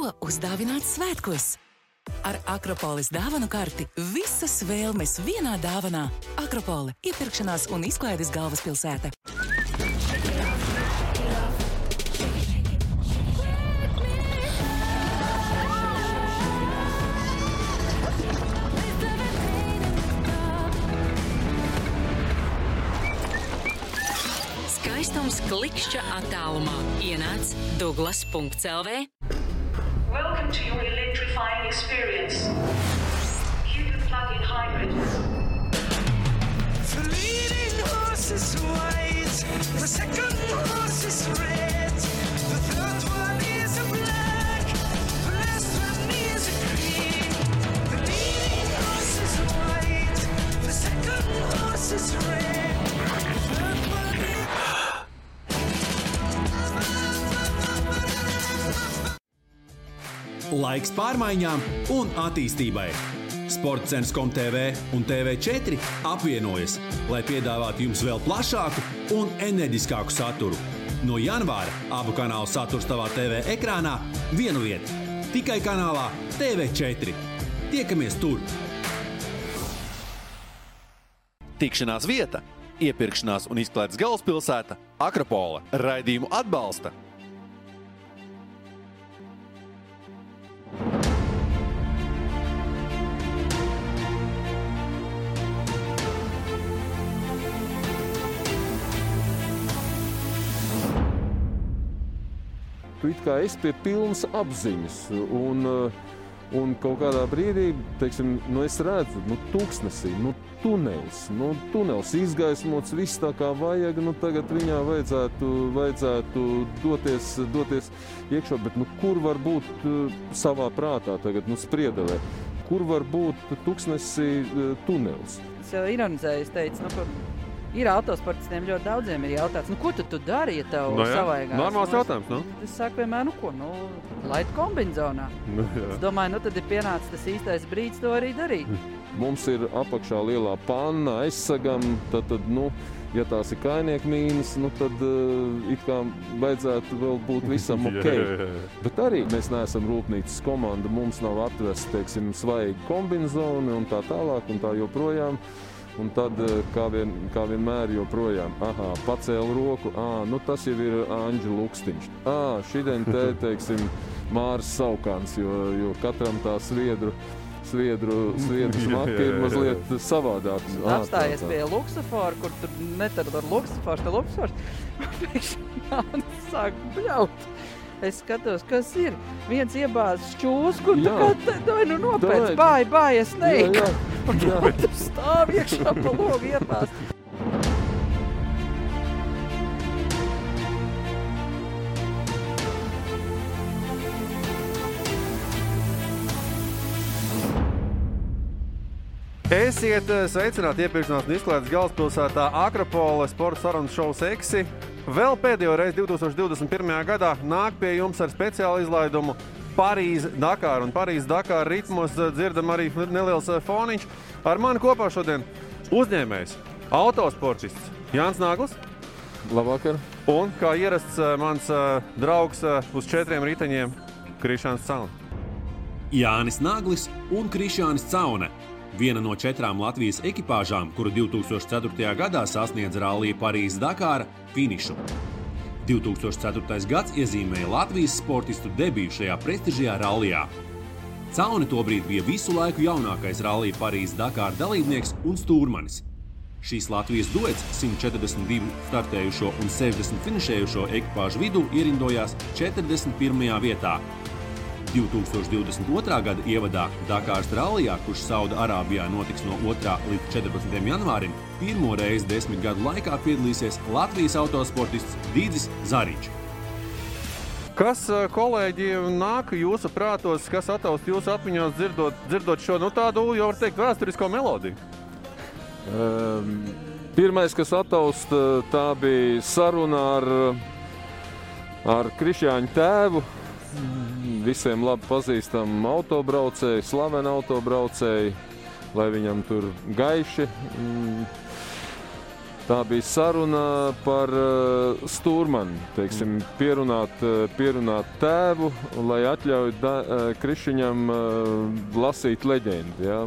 ko uzdāvināt svētkos. Ar Akropolis dāvanu karti visas vēlmes vienā dāvanā. Akropoli - iepirkšanās un izklaides galvaspilsēta. Skaistums klikšķa attālumā ienāc Douglas.CLV. Welcome to your electrifying experience. Cupid plug-in hybrid. The leading horse is white, the second horse is red, the third one is a black, the last one is a green. The leading horse is white, the second horse is red, Laiks pārmaiņām un attīstībai. Sports centrs ComTV un TV4 apvienojas, lai piedāvātu jums vēl plašāku un enerģiskāku saturu. No janvāra abu kanālu saturs tavā TV ekrānā vienu vietu - tikai kanālā TV4. Tiekamies tur! Tikšanās vieta, iepirkšanās un izklaides galvaspilsēta - Akropola. Raidījumu atbalsta tu esi pie pilnas apziņas. Un, uh, un kaut kādā brīdī, teiksim, nu es redzu, nu, tūkstnesī, nu, tunels, nu, tunels izgaismots, viss tā kā vajag. Nu, tagad viņā vajadzētu, vajadzētu doties, doties iekšā, bet nu, kur var būt uh, savā prātā tagad, nu, spriedelē? Kur var būt tūkstnesī uh, tunels? Es jau ironizēju, es teicu, nu, ka ir autosportistiem ļoti daudziem ir jautāts, nu, ko tu, tu dari, ja tev Nu jā, savajagās? normāls Nu, jautājums, nu. Es saku vienmēr, nu, ko, nu, laid kombinzonā. Nu, jā. Es domāju, nu, tad ir pienācis tas īstais brīdis to arī darīt. Mums ir apakšā lielā panna, aizsagam, tad, tad nu, ja tās ir kainieka mīnas, nu, tad uh, it kā vajadzētu vēl būt visam ok. Jā, jā, jā. Bet arī mēs neesam rūpnīcas komanda, mums nav atvesta, teiksim, svaigi kombinzoni un tā tālāk un tā joprojām. Un tad, eh, kā, vien, kā vienmēr, joprojām, aha, pacēla roku, ah, nu tas jau ir Anģela Lukstiņš. Šodien te, teiksim, Mārs Saukāns, jo, jo katram tā sviedru, sviedru, sviedru smaka ir mazliet savādāk. Apstājies tā, tā. pie Luksafora, kur tur netar ar Luksafors, ka Luksafors pēkšņi sāk bļaut. Es skatos, kas ir. Viens iebāzts čūsku, un tā kā te, vai nu nopēc, Dai. bāj, bāj, es Jā, jā. tur stāv iekšā pa logu iebāzt. Esiet eh, sveicināti iepirkšanās un izklaides galvaspilsētā Akropola sporta sarunas šovs Eksi. Vēl pēdējo reizi 2021. gadā nāk pie jums ar speciālu izlaidumu Parīzes Dakar. Un Parīzes Dakar ritmos eh, dzirdam arī neliels eh, foniņš. Ar mani kopā šodien uzņēmējs, autosportists Jānis Nāgls. Labvakar. Un kā ierasts eh, mans draugs uz četriem riteņiem Krišāns Cauns. Jānis Naglis un Krišānis Caune. Viena no četrām Latvijas ekipāžām, kuru 2004. gadā sasniedza Rallija Parīzes Dakāra finišu. 2004. gads iezīmēja Latvijas sportistu debiju šajā prestižajā rallijā. Cauni tobrīd bija visu laiku jaunākais Rallija Parīzes Dakāra dalībnieks un stūrmanis. Šīs Latvijas duets 142 startējušo un 60 finišējušo ekipāžu vidū ierindojās 41. vietā. 2022. gada ievadā Dakāras rallijā, kurš Saudārābijā notiks no 2. līdz 14. janvārim, pirmo reizi desmit gadu laikā piedalīsies Latvijas autosportists Dīdzis Zariņš. Kas, eh, kolēģi, nāk jūsu prātos, kas attaust jūsu atmiņās, dzirdot, dzirdot šo nu, tādu, jau var teikt, vēsturisko melodiju? Um, pirmais, kas attaust, tā bija saruna ar, ar Krišjāņu tēvu. Visiem labi pazīstama autobraucēja, slavena autobraucēja, lai viņam tur gaiši. mm, Tā bija saruna par uh, stūrmani, teiksim, pierunāt, uh, pierunāt tēvu, lai atļauj da, Krišņam uh, lasīt leģendu. Ja?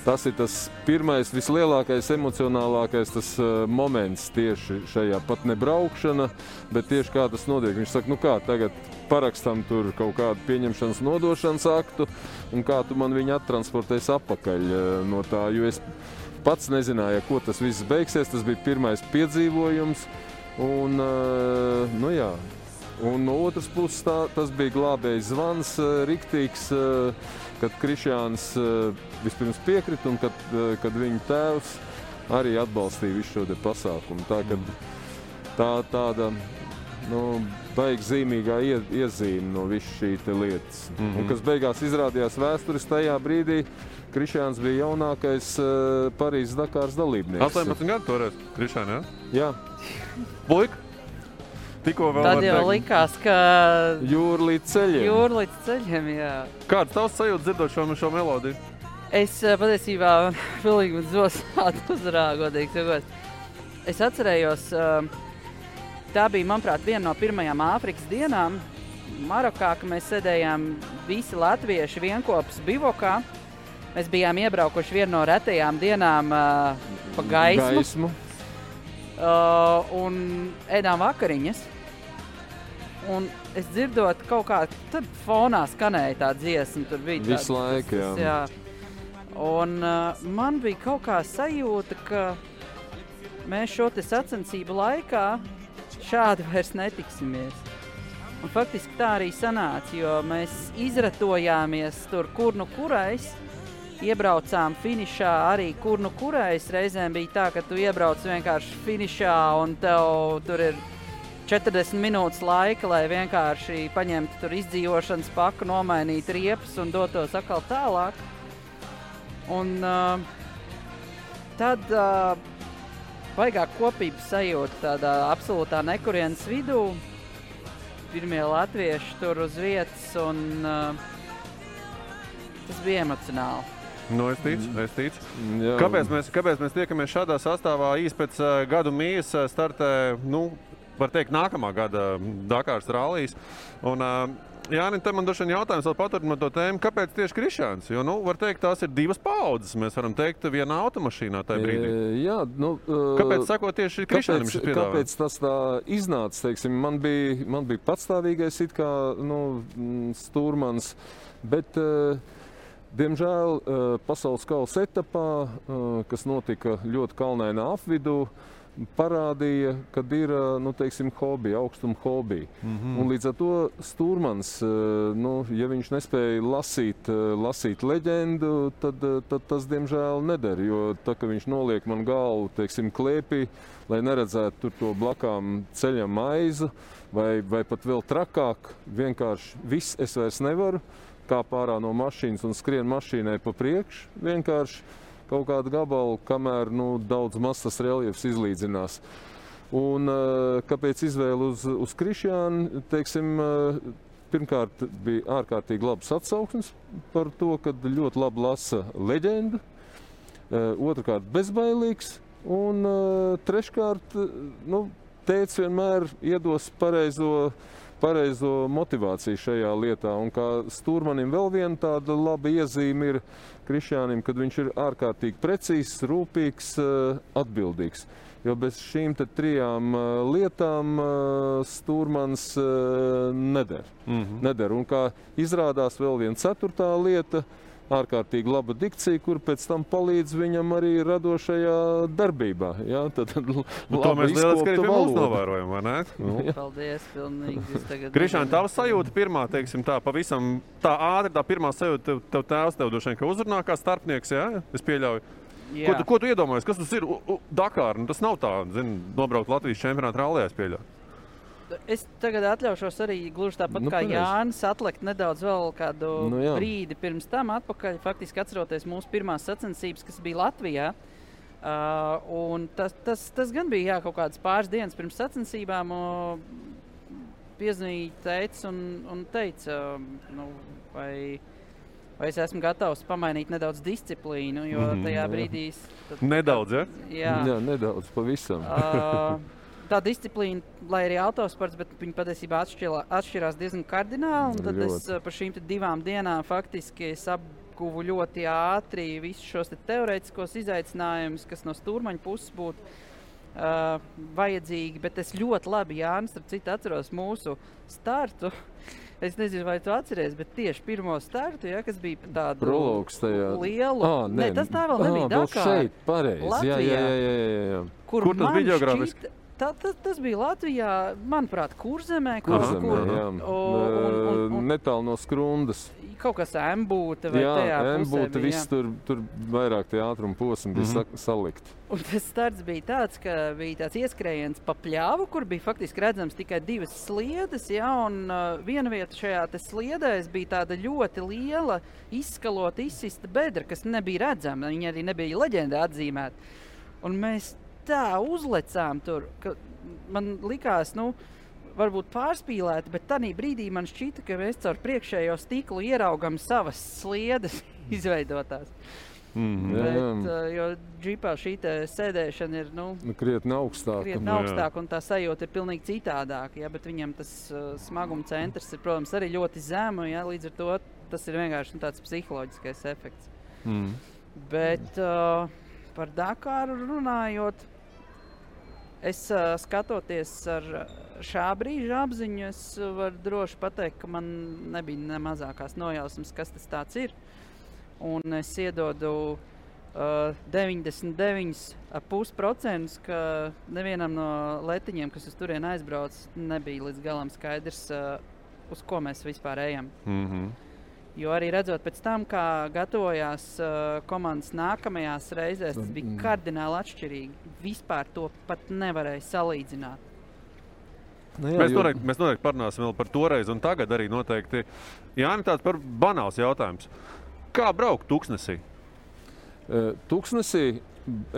Tas ir tas pirmais, vislielākais, emocionālākais tas, uh, moments tieši šajā pat ne braukšana, bet tieši kā tas notiek. Viņš saka, nu kā tagad parakstam tur kaut kādu pieņemšanas nodošanas aktu, un kā tu man viņu attransportēsi atpakaļ uh, no tā. Jo es pats nezināju, ko tas viss beigsies. Tas bija pirmais piedzīvojums. Un, uh, nu jā. Un no otras puses, tā, tas bija glābējs zvans, uh, riktīgs, uh, kad Krišjāns uh, vispirms piekrita un kad, uh, kad viņa tēvs arī atbalstīja visu šo pasākumu. Tā, tā tāda nu, baigi zīmīgā ie, iezīme no visas šīs lietas. Mm -hmm. Un kas beigās izrādījās vēstures tajā brīdī, Krišjāns bija jaunākais uh, Parīzes Dakāras dalībnieks. 18 gadu toreiz, Krišāna, jā? Jā, Puika? Tikko vēl Tad jau teikt. likās, ka jūra līdz ceļiem. jūra līdz ceļiem, jā. Kāds tavs sajūta dzirdot šo, šo melodiju? Es eh, patiesībā pilnīgi zosātu uzrāgu, godīgi sakot. Es atcerējos, eh, tā bija, manuprāt, viena no pirmajām Āfrikas dienām Marokā, kad mēs sēdējām visi latvieši vienopus bivokā. Mēs bijām iebraukuši vienu no retajām dienām uh, pa gaismu, Gaismu. Uh, un ēdām vakariņas. Un es dzirdot, kaut kā tad fonā skanēja tā dziesma. Tur bija Visu laiku, jā. jā. Un uh, man bija kaut kā sajūta, ka mēs šo sacensību laikā šādi vairs netiksimies. Un faktiski tā arī sanāca, jo mēs izratojāmies tur, kur nu kurais. Iebraucām finišā arī, kur nu kurais. Reizēm bija tā, ka tu iebrauc vienkārši finišā un tev tur ir 40 minūtes laika, lai vienkārši paņemtu tur izdzīvošanas paku, nomainītu riepas un dotos atkal tālāk. Un uh, tad uh, baigā kopības sajūta tādā absolūtā nekurienes vidū. Pirmie latvieši tur uz vietas un uh, tas bija emocionāli. Nu, es ticu, es ticu. Jā. Kāpēc mēs, kāpēc mēs tiekamies šādā sastāvā īsi pēc uh, gadu mijas uh, startē, nu, var teikt, nākamā gada Dakāras rallijas? Un, uh, Jānis, te man droši vien jautājums vēl paturpinot to tēmu, kāpēc tieši Krišāns? Jo, nu, var teikt, tās ir divas paudzes. Mēs varam teikt, vienā automašīnā tajā brīdī. E, Jā, nu, Kāpēc sakot tieši Krišānam šis piedāvājums? kāpēc tas tā iznāca? Teiksim, man, bija, man bija patstāvīgais it kā, nu, mm, stūrmans, bet, eh, diemžēl, eh, pasaules kausa etapā, eh, kas notika ļoti kalnainā apvidū, parādīja, ka ir eh, nu, teiksim, hobija, augstuma hobija. Mm. -hmm. Un līdz ar to stūrmans, nu, ja viņš nespēja lasīt, lasīt leģendu, tad, tad tas diemžēl neder. Jo tā, ka viņš noliek man galvu teiksim, klēpī, lai neredzētu tur to blakām ceļa maizu, vai, vai pat vēl trakāk, vienkārši viss es vairs nevaru. Kā pārā no mašīnas un skrien mašīnai pa priekšu. Vienkārši kaut kādu gabalu, kamēr nu, daudz maz tas reliefs izlīdzinās. Un, eh, kāpēc izvēle uz, uz Krišjānu? Teiksim, eh, pirmkārt, bija ārkārtīgi labs atsauksmes par to, ka ļoti labi lasa leģendu. Eh, Otrakārt, bezbailīgs. Un treškārt, nu, tēvs vienmēr iedos pareizo, pareizo motivāciju šajā lietā. Un kā stūrmanim vēl viena tāda laba iezīme ir Krišjānam, kad viņš ir ārkārtīgi precīzs, rūpīgs, eh, atbildīgs. Jo bez šīm trijām eh, lietām eh, stūrmans neder. Mm -hmm. neder. Un kā izrādās vēl viena ceturtā lieta, ārkārtīgi laba dikcija, kur pēc tam palīdz viņam arī radošajā darbībā. Jā, tad, tad Nu, to mēs lieliski arī mums novērojam, vai ne? Nu. Paldies, pilnīgi. Nezinu. tava sajūta pirmā, teiksim, tā pavisam tā ātri, tā pirmā sajūta, tev, tev tēvs tev vien ka uzrunā kā starpnieks, jā? Es pieļauju. Ko Jā. tu, ko tu iedomājies? Kas tas ir? U, u, Dakar, nu, tas nav tā, zini, nobraukt Latvijas čempionāta rallija, es pieļauju. Es tagad atļaušos arī gluži tāpat Nu, kā pareizi. Jānis atlikt nedaudz vēl kādu Nu, jā. brīdi pirms tam atpakaļ. Faktiski atceroties mūsu pirmās sacensības, kas bija Latvijā. Uh, un tas, tas, tas gan bija jā, kaut kādas pāris dienas pirms sacensībām. Uh, Piezvanīja teica un, un teica, nu, vai vai es esmu gatavs pamainīt nedaudz disciplīnu, jo Mhm, tajā jā. brīdī. tad- Nedaudz, ja? Jā. Jā, nedaudz pavisam. Uh, tā disciplīna, lai arī autosports, bet viņi patiesībā atšķirā, atšķirās diezgan kardināli. Tad es Ļoti. uh, par šīm divām dienām faktiski es apguvu ļoti ātri visus šos te teorētiskos izaicinājumus, kas no stūrmaņa puses būtu uh, vajadzīgi. Bet es ļoti labi, Jānis, starp citu, atceros mūsu startu. Es nezinu, vai tu atceries, bet tieši pirmo startu, ja, kas bija tāda Prologs tajā. liela. Ā, Nē, tas tā vēl nebija. Ā, vēl Dakar. šeit, pareizi. Jā, jā, Latvijā. jā, jā, jā, jā. Kur, Kur tas bija ģeogrāfiski? šķita- Tā, tā, tas bija Latvijā, manuprāt, kurzemē. Kur, Kurzemē, kur, jā. un, un, un, Netālu no skrundas. kaut kas embūta vai Jā, pusē embūta, bija, viss jā. tur, tur vairāk tie ātruma posmi bija Mhm. sa- salikt. Un tas starts bija tāds, ka bija tāds ieskrējiens pa pļāvu, kur bija faktiski redzams tikai divas sliedes. Ja, un uh, viena vieta šajā sliedē bija tāda ļoti liela, izskalota, izsista bedra, kas nebija redzama. Viņa arī nebija leģenda atzīmēta. Un mēs tā uzlecām tur, ka man likās, nu, varbūt pārspīlēti, bet tajā brīdī man šķita, ka mēs caur priekšējo stiklu ieraugām savas sliedes izveidotās. Mhm. Jā, Bet, jā. uh, jo džipā šī te sēdēšana ir nu, Nu, krietni augstāk. krietni augstāka un tā sajūta ir pilnīgi citādāka. Ja, bet viņam tas uh, smaguma centrs ir, protams, arī ļoti zemu. Ja, līdz ar to tas ir vienkārši nu, tāds psiholoģiskais efekts. Mhm. Bet uh, par Dakāru runājot, es skatoties ar šā brīža apziņu, es varu droši pateikt, ka man nebija ne mazākās nojausmas, kas tas ir. Un es iedodu uh, 99,5%, ka nevienam no letiņiem, kas uz turieni aizbrauc, nebija līdz galam skaidrs, uh, uz ko mēs vispār ejam. Mhm. Jo arī redzot pēc tam, kā gatavojās uh, komandas nākamajās reizēs, tas bija Mm. kardināli atšķirīgi. Vispār to pat nevarēja salīdzināt. Nu, jā, Mēs noteikti, mēs noteikti parunāsim par toreiz, un tagad arī noteikti. Jā, tāds par banāls jautājums. Kā braukt tūkstnesī? Eh, Tuksnesī,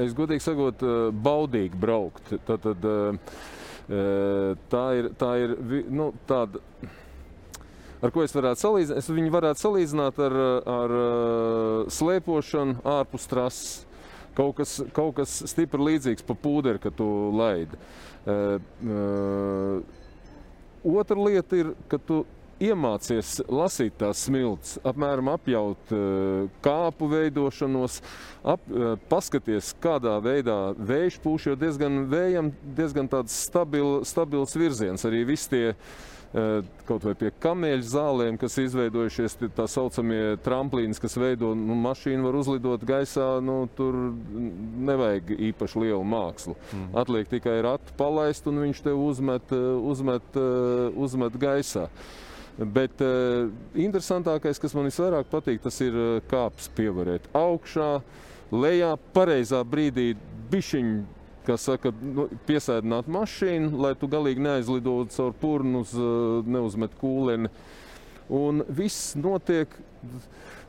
es godīgi sakot, baudīgi braukt. Tad, tad, tā ir, tā ir nu, tāda. Ar ko es varētu salīdzināt? Es viņu varētu salīdzināt ar, eh, ar eh, slēpošanu ārpus trases. Kaut kas, kaut kas stipri līdzīgs pa pūderi, kad tu laidi. Uh, uh, otra lieta ir, ka tu iemācies lasīt tās smilts, apmēram apjaut kāpu veidošanos, ap, paskaties, kādā veidā vējš pūš, jo diezgan vējam, diezgan tāds stabil, stabils virziens. Arī visi tie kaut vai pie kamieļu zālēm, kas izveidojušies, tā saucamie tramplīni, kas veido nu, mašīnu, var uzlidot gaisā. Nu, tur nevajag īpaši lielu mākslu. Mm. Atliek tikai ratu palaist, un viņš te uzmet, uh, uzmet, uh, uzmet gaisā. Bet uh, interesantākais, kas man visvairāk patīk, tas ir kāpnes pievarēt augšā, lejā, pareizā brīdī bišķiņu. Kā saka, nu, piesēdināt mašīnu, lai tu galīgi neaizlidotu caur purnu, uz, uh, neuzmet kūleni. Un viss notiek.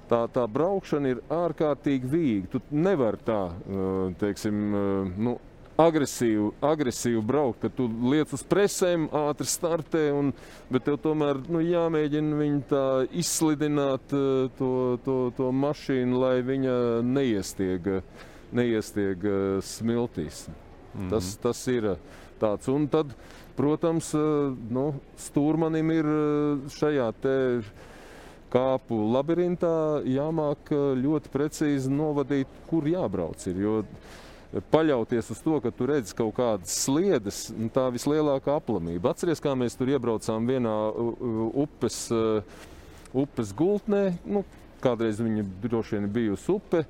Tā, tā braukšana ir ārkārtīgi vīga. Tu nevari tā, uh, teiksim, uh, nu, agresīvi, agresīvi braukt, ka tu liec uz presēm, ātri startē, un, bet tev tomēr nu, jāmēģina viņu izslidināt to, to, to mašīnu, lai viņa neiestieg, neiestieg smiltīs. Mm -hmm. tas, tas ir uh, tāds. Un tad, protams, uh, nu, stūrmanim ir uh, šajā te kāpu labirintā jāmāk uh, ļoti precīzi novadīt, kur jābrauc. Ir, jo paļauties uz to, ka tu redzi kaut kādas sliedes, nu, tā vislielākā aplamība. Atcerieties, kā mēs tur iebraucām vienā upes, uh, upes gultnē. Nu, kādreiz viņa droši vien bijusi upe.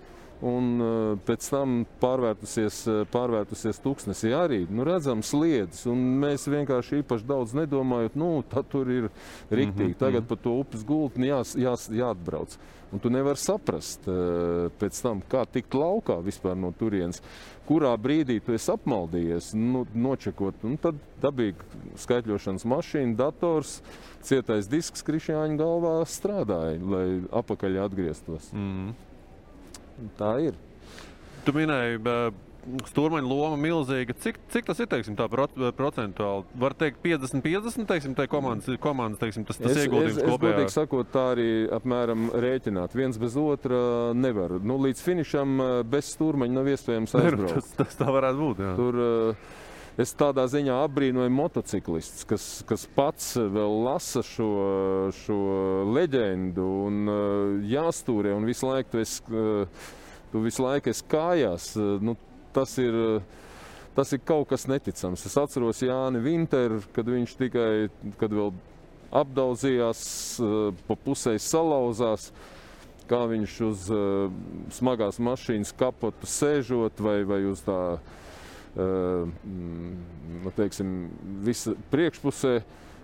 Un uh, pēc tam pārvērtusies, uh, pārvērtusies tūkstnesī arī. Nu, redzam, sliedas. Un mēs vienkārši īpaši daudz nedomājam, nu, tā tur ir rīktīgi. Tagad pa to upes gultni jās, jās, jāatbrauc. Un tu nevari saprast uh, pēc tam, kā tikt laukā vispār no turienes. Kurā brīdī tu esi apmaldījies, nu, nočekot. Un tad dabīgi skaitļošanas mašīna, dators, cietais disks krišņāņa galvā strādāja, lai apakaļ atgrieztos. Mm. Tā ir. Tu minēji, bē, stūrmaņa loma milzīga. Cik, cik tas ir teiksim, tā, proc- procentuāli? Var teikt, 50-50 teiksim, tai komandas, komandas teiksim, tas, tas es, es, ieguldījums es kopējā. godīgi sakot, tā arī apmēram rēķināt. Viens bez otra nevar. Nu, līdz finišam eh, bez stūrmaņa nav iespējams nu, aizbraukt. tas, tas tā varētu būt. Jā. Tur eh, es tādā ziņā apbrīnoju motociklistus, kas, kas pats vēl lasa šo, šo leģendu un eh, jāstūrē un visu laiku tu esi, eh, tu visu laiku esi kājās. Eh, Nu, tas ir. Tas ir kaut kas neticams. Es atceros Jāni Vinteru, kad viņš tikai, kad vēl apdaudzījās, pa pusē salauzās, kā viņš uz uh, smagās mašīnas kapotu sēžot vai, vai uz tā, uh, teiksim, visa priekšpusē.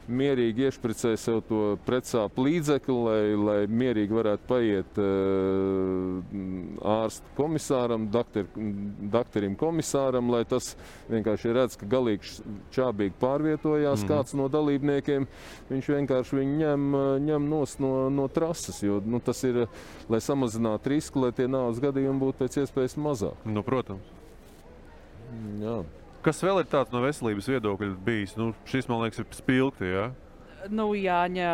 Mierīgi iešpricē sev to pretsāpju līdzekli, lai, lai mierīgi varētu paiet uh, ārstu komisāram, doktor, doktoram komisāram, lai tas vienkārši redz, ka galīgi čābīgi pārvietojās mm. kāds no dalībniekiem. Viņš vienkārši viņu ņem, uh, ņem nost no, no trases, jo nu, tas ir, lai samazinātu risku, lai tie nāves gadījumi būtu pēc iespējas mazāk. Nu, protams. Jā. Kas vēl ir tāds no veselības viedokļa bijis? Nu, šis, man liekas, ir spilgti. Ja? Nu, Jāņa,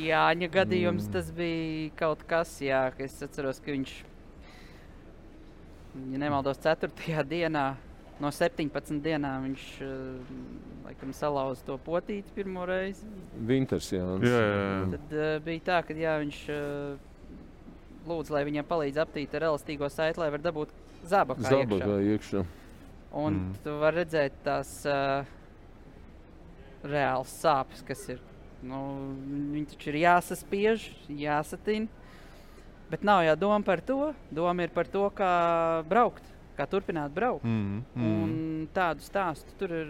Jāņa gadījums mm. tas bija kaut kas, jā, ka es atceros, ka viņš, ja nemaldos, 4. dienā no 17 dienām viņš eh, laikam salauza to potīti pirmo reizi. Winters, jā. Jā, jā. Tad uh, bija tā, ka jā, viņš uh, lūdza, lai viņam palīdz aptīt ar elastīgo saiti, lai var dabūt zābaku. Zabagā iekšā. Un Mm. tu vari redzēt tās uh, reālas sāpes, kas ir. Nu, viņi taču ir jāsaspiež, jāsatina. Bet nav jau doma par to. Doma ir par to, kā braukt, kā turpināt braukt. Mm, Mm. mm. Un tādu stāstu tur ir,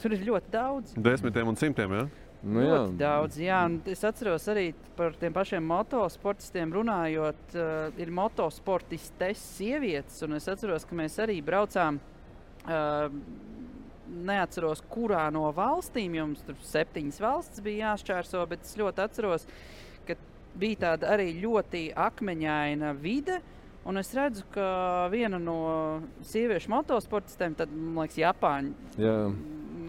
tur ir ļoti daudz. Desmitiem un simtiem. Ja? Nu, jā. Ļoti daudz, jā. Un es atceros arī par tiem pašiem motosportistiem runājot. Uh, ir motosportistes sievietes, un es atceros, ka mēs arī braucām. Uh, neatceros, kurā no valstīm jums tur septiņas valstis bija jāšķērso, bet es ļoti atceros, ka bija tāda arī ļoti akmeņaina vide. Un es redzu, ka viena no sieviešu motosportistiem, tad, man liekas, Japāņu jā.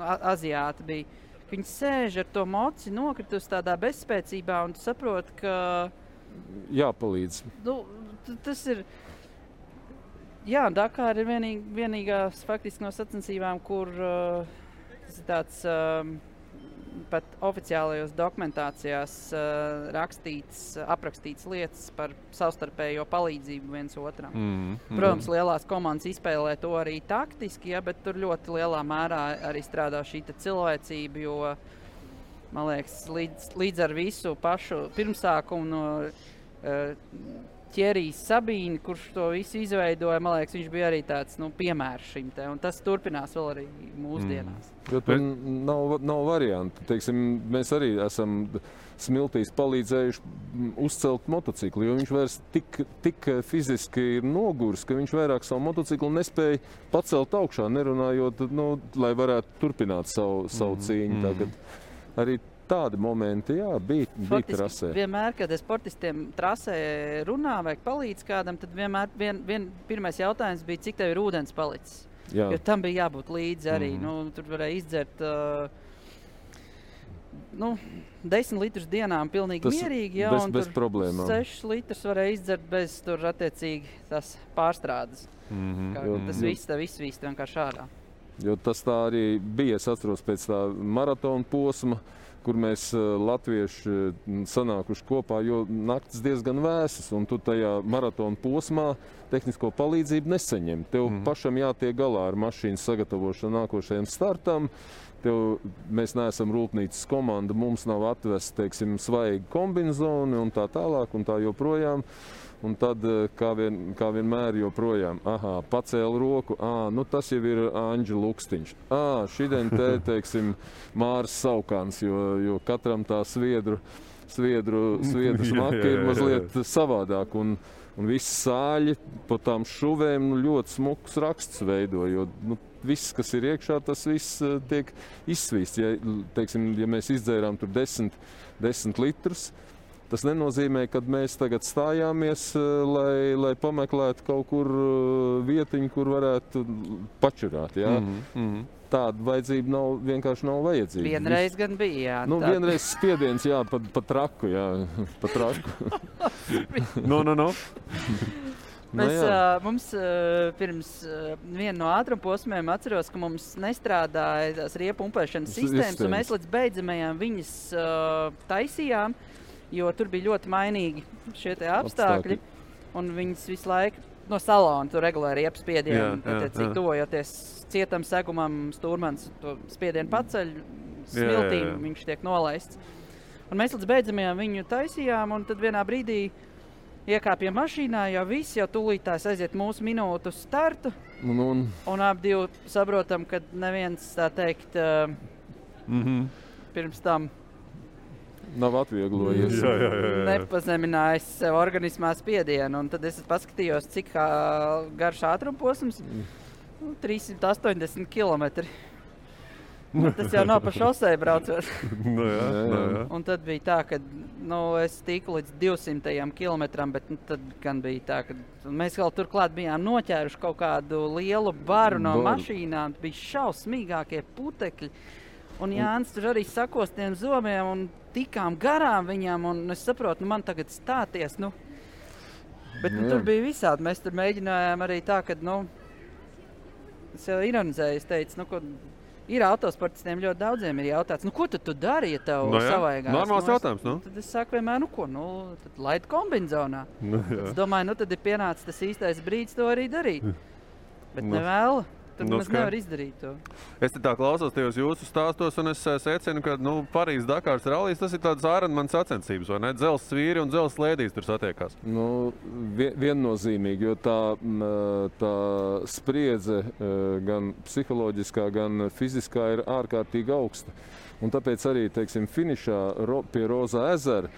A- aziāti bija. Viņi sēž ar to moci, nokritusi tādā bezspēcībā, un tu saproti, ka Jāpalīdz. nu, tas ir. Jā, Dakar ir vienīg, vienīgās faktiski no sacensībām, kur uh, tas ir tāds um, pat oficiālajos dokumentācijās uh, rakstīts, aprakstīts lietas par savstarpējo palīdzību viens otram. Mm, mm. Protams, lielās komandas izspēlē to arī taktiski, ja, bet tur ļoti lielā mērā arī strādā šī cilvēcība. Jo, man liekas, līdz, līdz ar visu pašu pirmsākumu no uh, ķērijas Sabīna, kurš to visu izveidoja, man liekas, viņš bija arī tāds nu, piemērs šim te. un Tas turpinās vēl arī mūsdienās. Jo tur nav, nav variantu. Teiksim, mēs arī esam smiltīs palīdzējuši mm, uzcelt motociklu, jo viņš vairs tik, tik fiziski ir noguris, ka viņš vairāk savu motociklu nespēja pacelt augšā, nerunājot, nu, lai varētu turpināt savu, savu cīņu. Tagad arī tādi momenti, jā, bija, bija trasē. vienmēr, kad es sportistiem trasē runā vai palīdz kādam, tad vienmēr vien, vien, pirmais jautājums bija, cik tev ir ūdens palicis. Jā. Jo tam bija jābūt līdzi arī. Mm. Nu, tur varēja izdzert uh, nu, 10 litrus dienā, pilnīgi Tas mierīgi. Jā, bez- bez problēmām. 6 litrus varēja izdzert bez tur attiecīgi tās pārstrādes. Mhm. Kā, Jo- tas viss, tā viss, viss vienkārši ārā. Jo tas tā arī bija. Es atceros pēc tā maratona posma, kur mēs eh, latvieši eh, sanākuši kopā, jo naktis diezgan vēsas, un tu tajā maratona posmā tehnisko palīdzību nesaņem. Tev mm. pašam jātiek galā ar mašīnas sagatavošanu nākošajam startam. Tev, mēs neesam rūpnīcas komanda, mums nav atvesta teiksim, svaigi kombinācija un tā tālāk un tā joprojām. Un tad, eh, kā, vien, kā vienmēr, joprojām aha, pacēla roku. À, nu tas jau ir Anģela Lukstiņš. Šodien te, teiksim, Mārs Saukāns, jo, jo katram tā sviedru, sviedru, sviedru smaka ir mazliet savādāk. Un, un viss sāļi pa tām šuvēm nu, ļoti smukus rakstus veido. Jo, nu, Viss, kas ir iekšā, tas viss eh, tiek izsvīsts. Ja, teiksim, ja mēs izdzērām tur desmit, desmit litrus, Tas nenozīmē, ka mēs tagad stājāmies, eh, lai, lai pameklētu kaut kur eh, vietiņu, kur varētu pačurāt. Ja? Mm mhm. Tāda vajadzība nav, vienkārši nav vajadzīga. Vienreiz gan bija. Jā, Nu, tā- vienreiz spiediens, jā, pa, pa traku. Jā, pa traku. Nu, nu, nu. Nu, Mēs, jā. uh, mums uh, pirms uh, viena no ātruma posmiem atceros, ka mums nestrādāja tās riepu pumpēšanas S- sistēmas, un mēs sistēmas. līdz beidzamajām viņas uh, taisījām, jo tur bija ļoti mainīgi šie te apstākļi. Un viņas visu laiku no salona tur regulāri Jā, iepaspiedienu. jā, jā. Cik tuvojoties cietam segumam, stūrmans to spiedienu paceļ, jā, smiltīm jā. viņš tiek nolaists. Un mēs līdz beidzamajām viņu taisījām, un tad vienā brīdī iekāpjam mašīnā, jau viss jau tūlītās aiziet mūsu minūtu startu. Un, un, Un abi saprotam, ka neviens tā teikt uh, Mhm. pirms tam nav atvieglojies. Jā, jā, jā, jā. nepazeminājis sev organismā spiedienu. Un tad es paskatījos, cik garš ātruma posms nu, - 380 km. Tas jau nav pa šosei braucot. Nu, jā, Jā, nu, jā. jā. Un tad bija tā, ka nu, es tiku līdz 200 km, bet nu, tad gan bija tā, ka mēs vēl turklāt bijām noķēruši kaut kādu lielu baru no Baru. mašīnām. Bija šausmīgākie putekļi. Un Jānis tur arī sakos tiem zobiem un tikām garām viņam. Un es saprotu, nu, man tagad stāties. Nu. Bet nu, Nu, tur bija visādi. Mēs tur mēģinājām arī tā, ka. Nu, Es jau ironizēju, es teicu, nu, ka ir autosportistiem ļoti daudziem ir jautāts, nu, ko tu, tu dari, ja tev Nu jā, savaigās? normāls Nu, jautājums, nu. Tad es saku vienmēr, nu, ko, nu, laid kombinācijā. Nu. Es domāju, nu, tad ir pienācis tas īstais brīdis to arī darīt. Bet Nu. nevēlu. Tad Nu, mēs nevaram izdarīt to. Es tā klausos tajos jūsu stāstos, un es eh, secinu, ka nu, Parīzes Dakāras rallijas tas ir tāds ārāņu sacensības, vai ne? Dzelzs vīri un dzelzs lēdijas tur satiekās. Nu, vie- viennozīmīgi, jo tā, tā spriedze eh, gan psiholoģiskā, gan fiziskā ir ārkārtīgi augsta. Un tāpēc arī teiksim, finišā ro, pie Rozā ezera.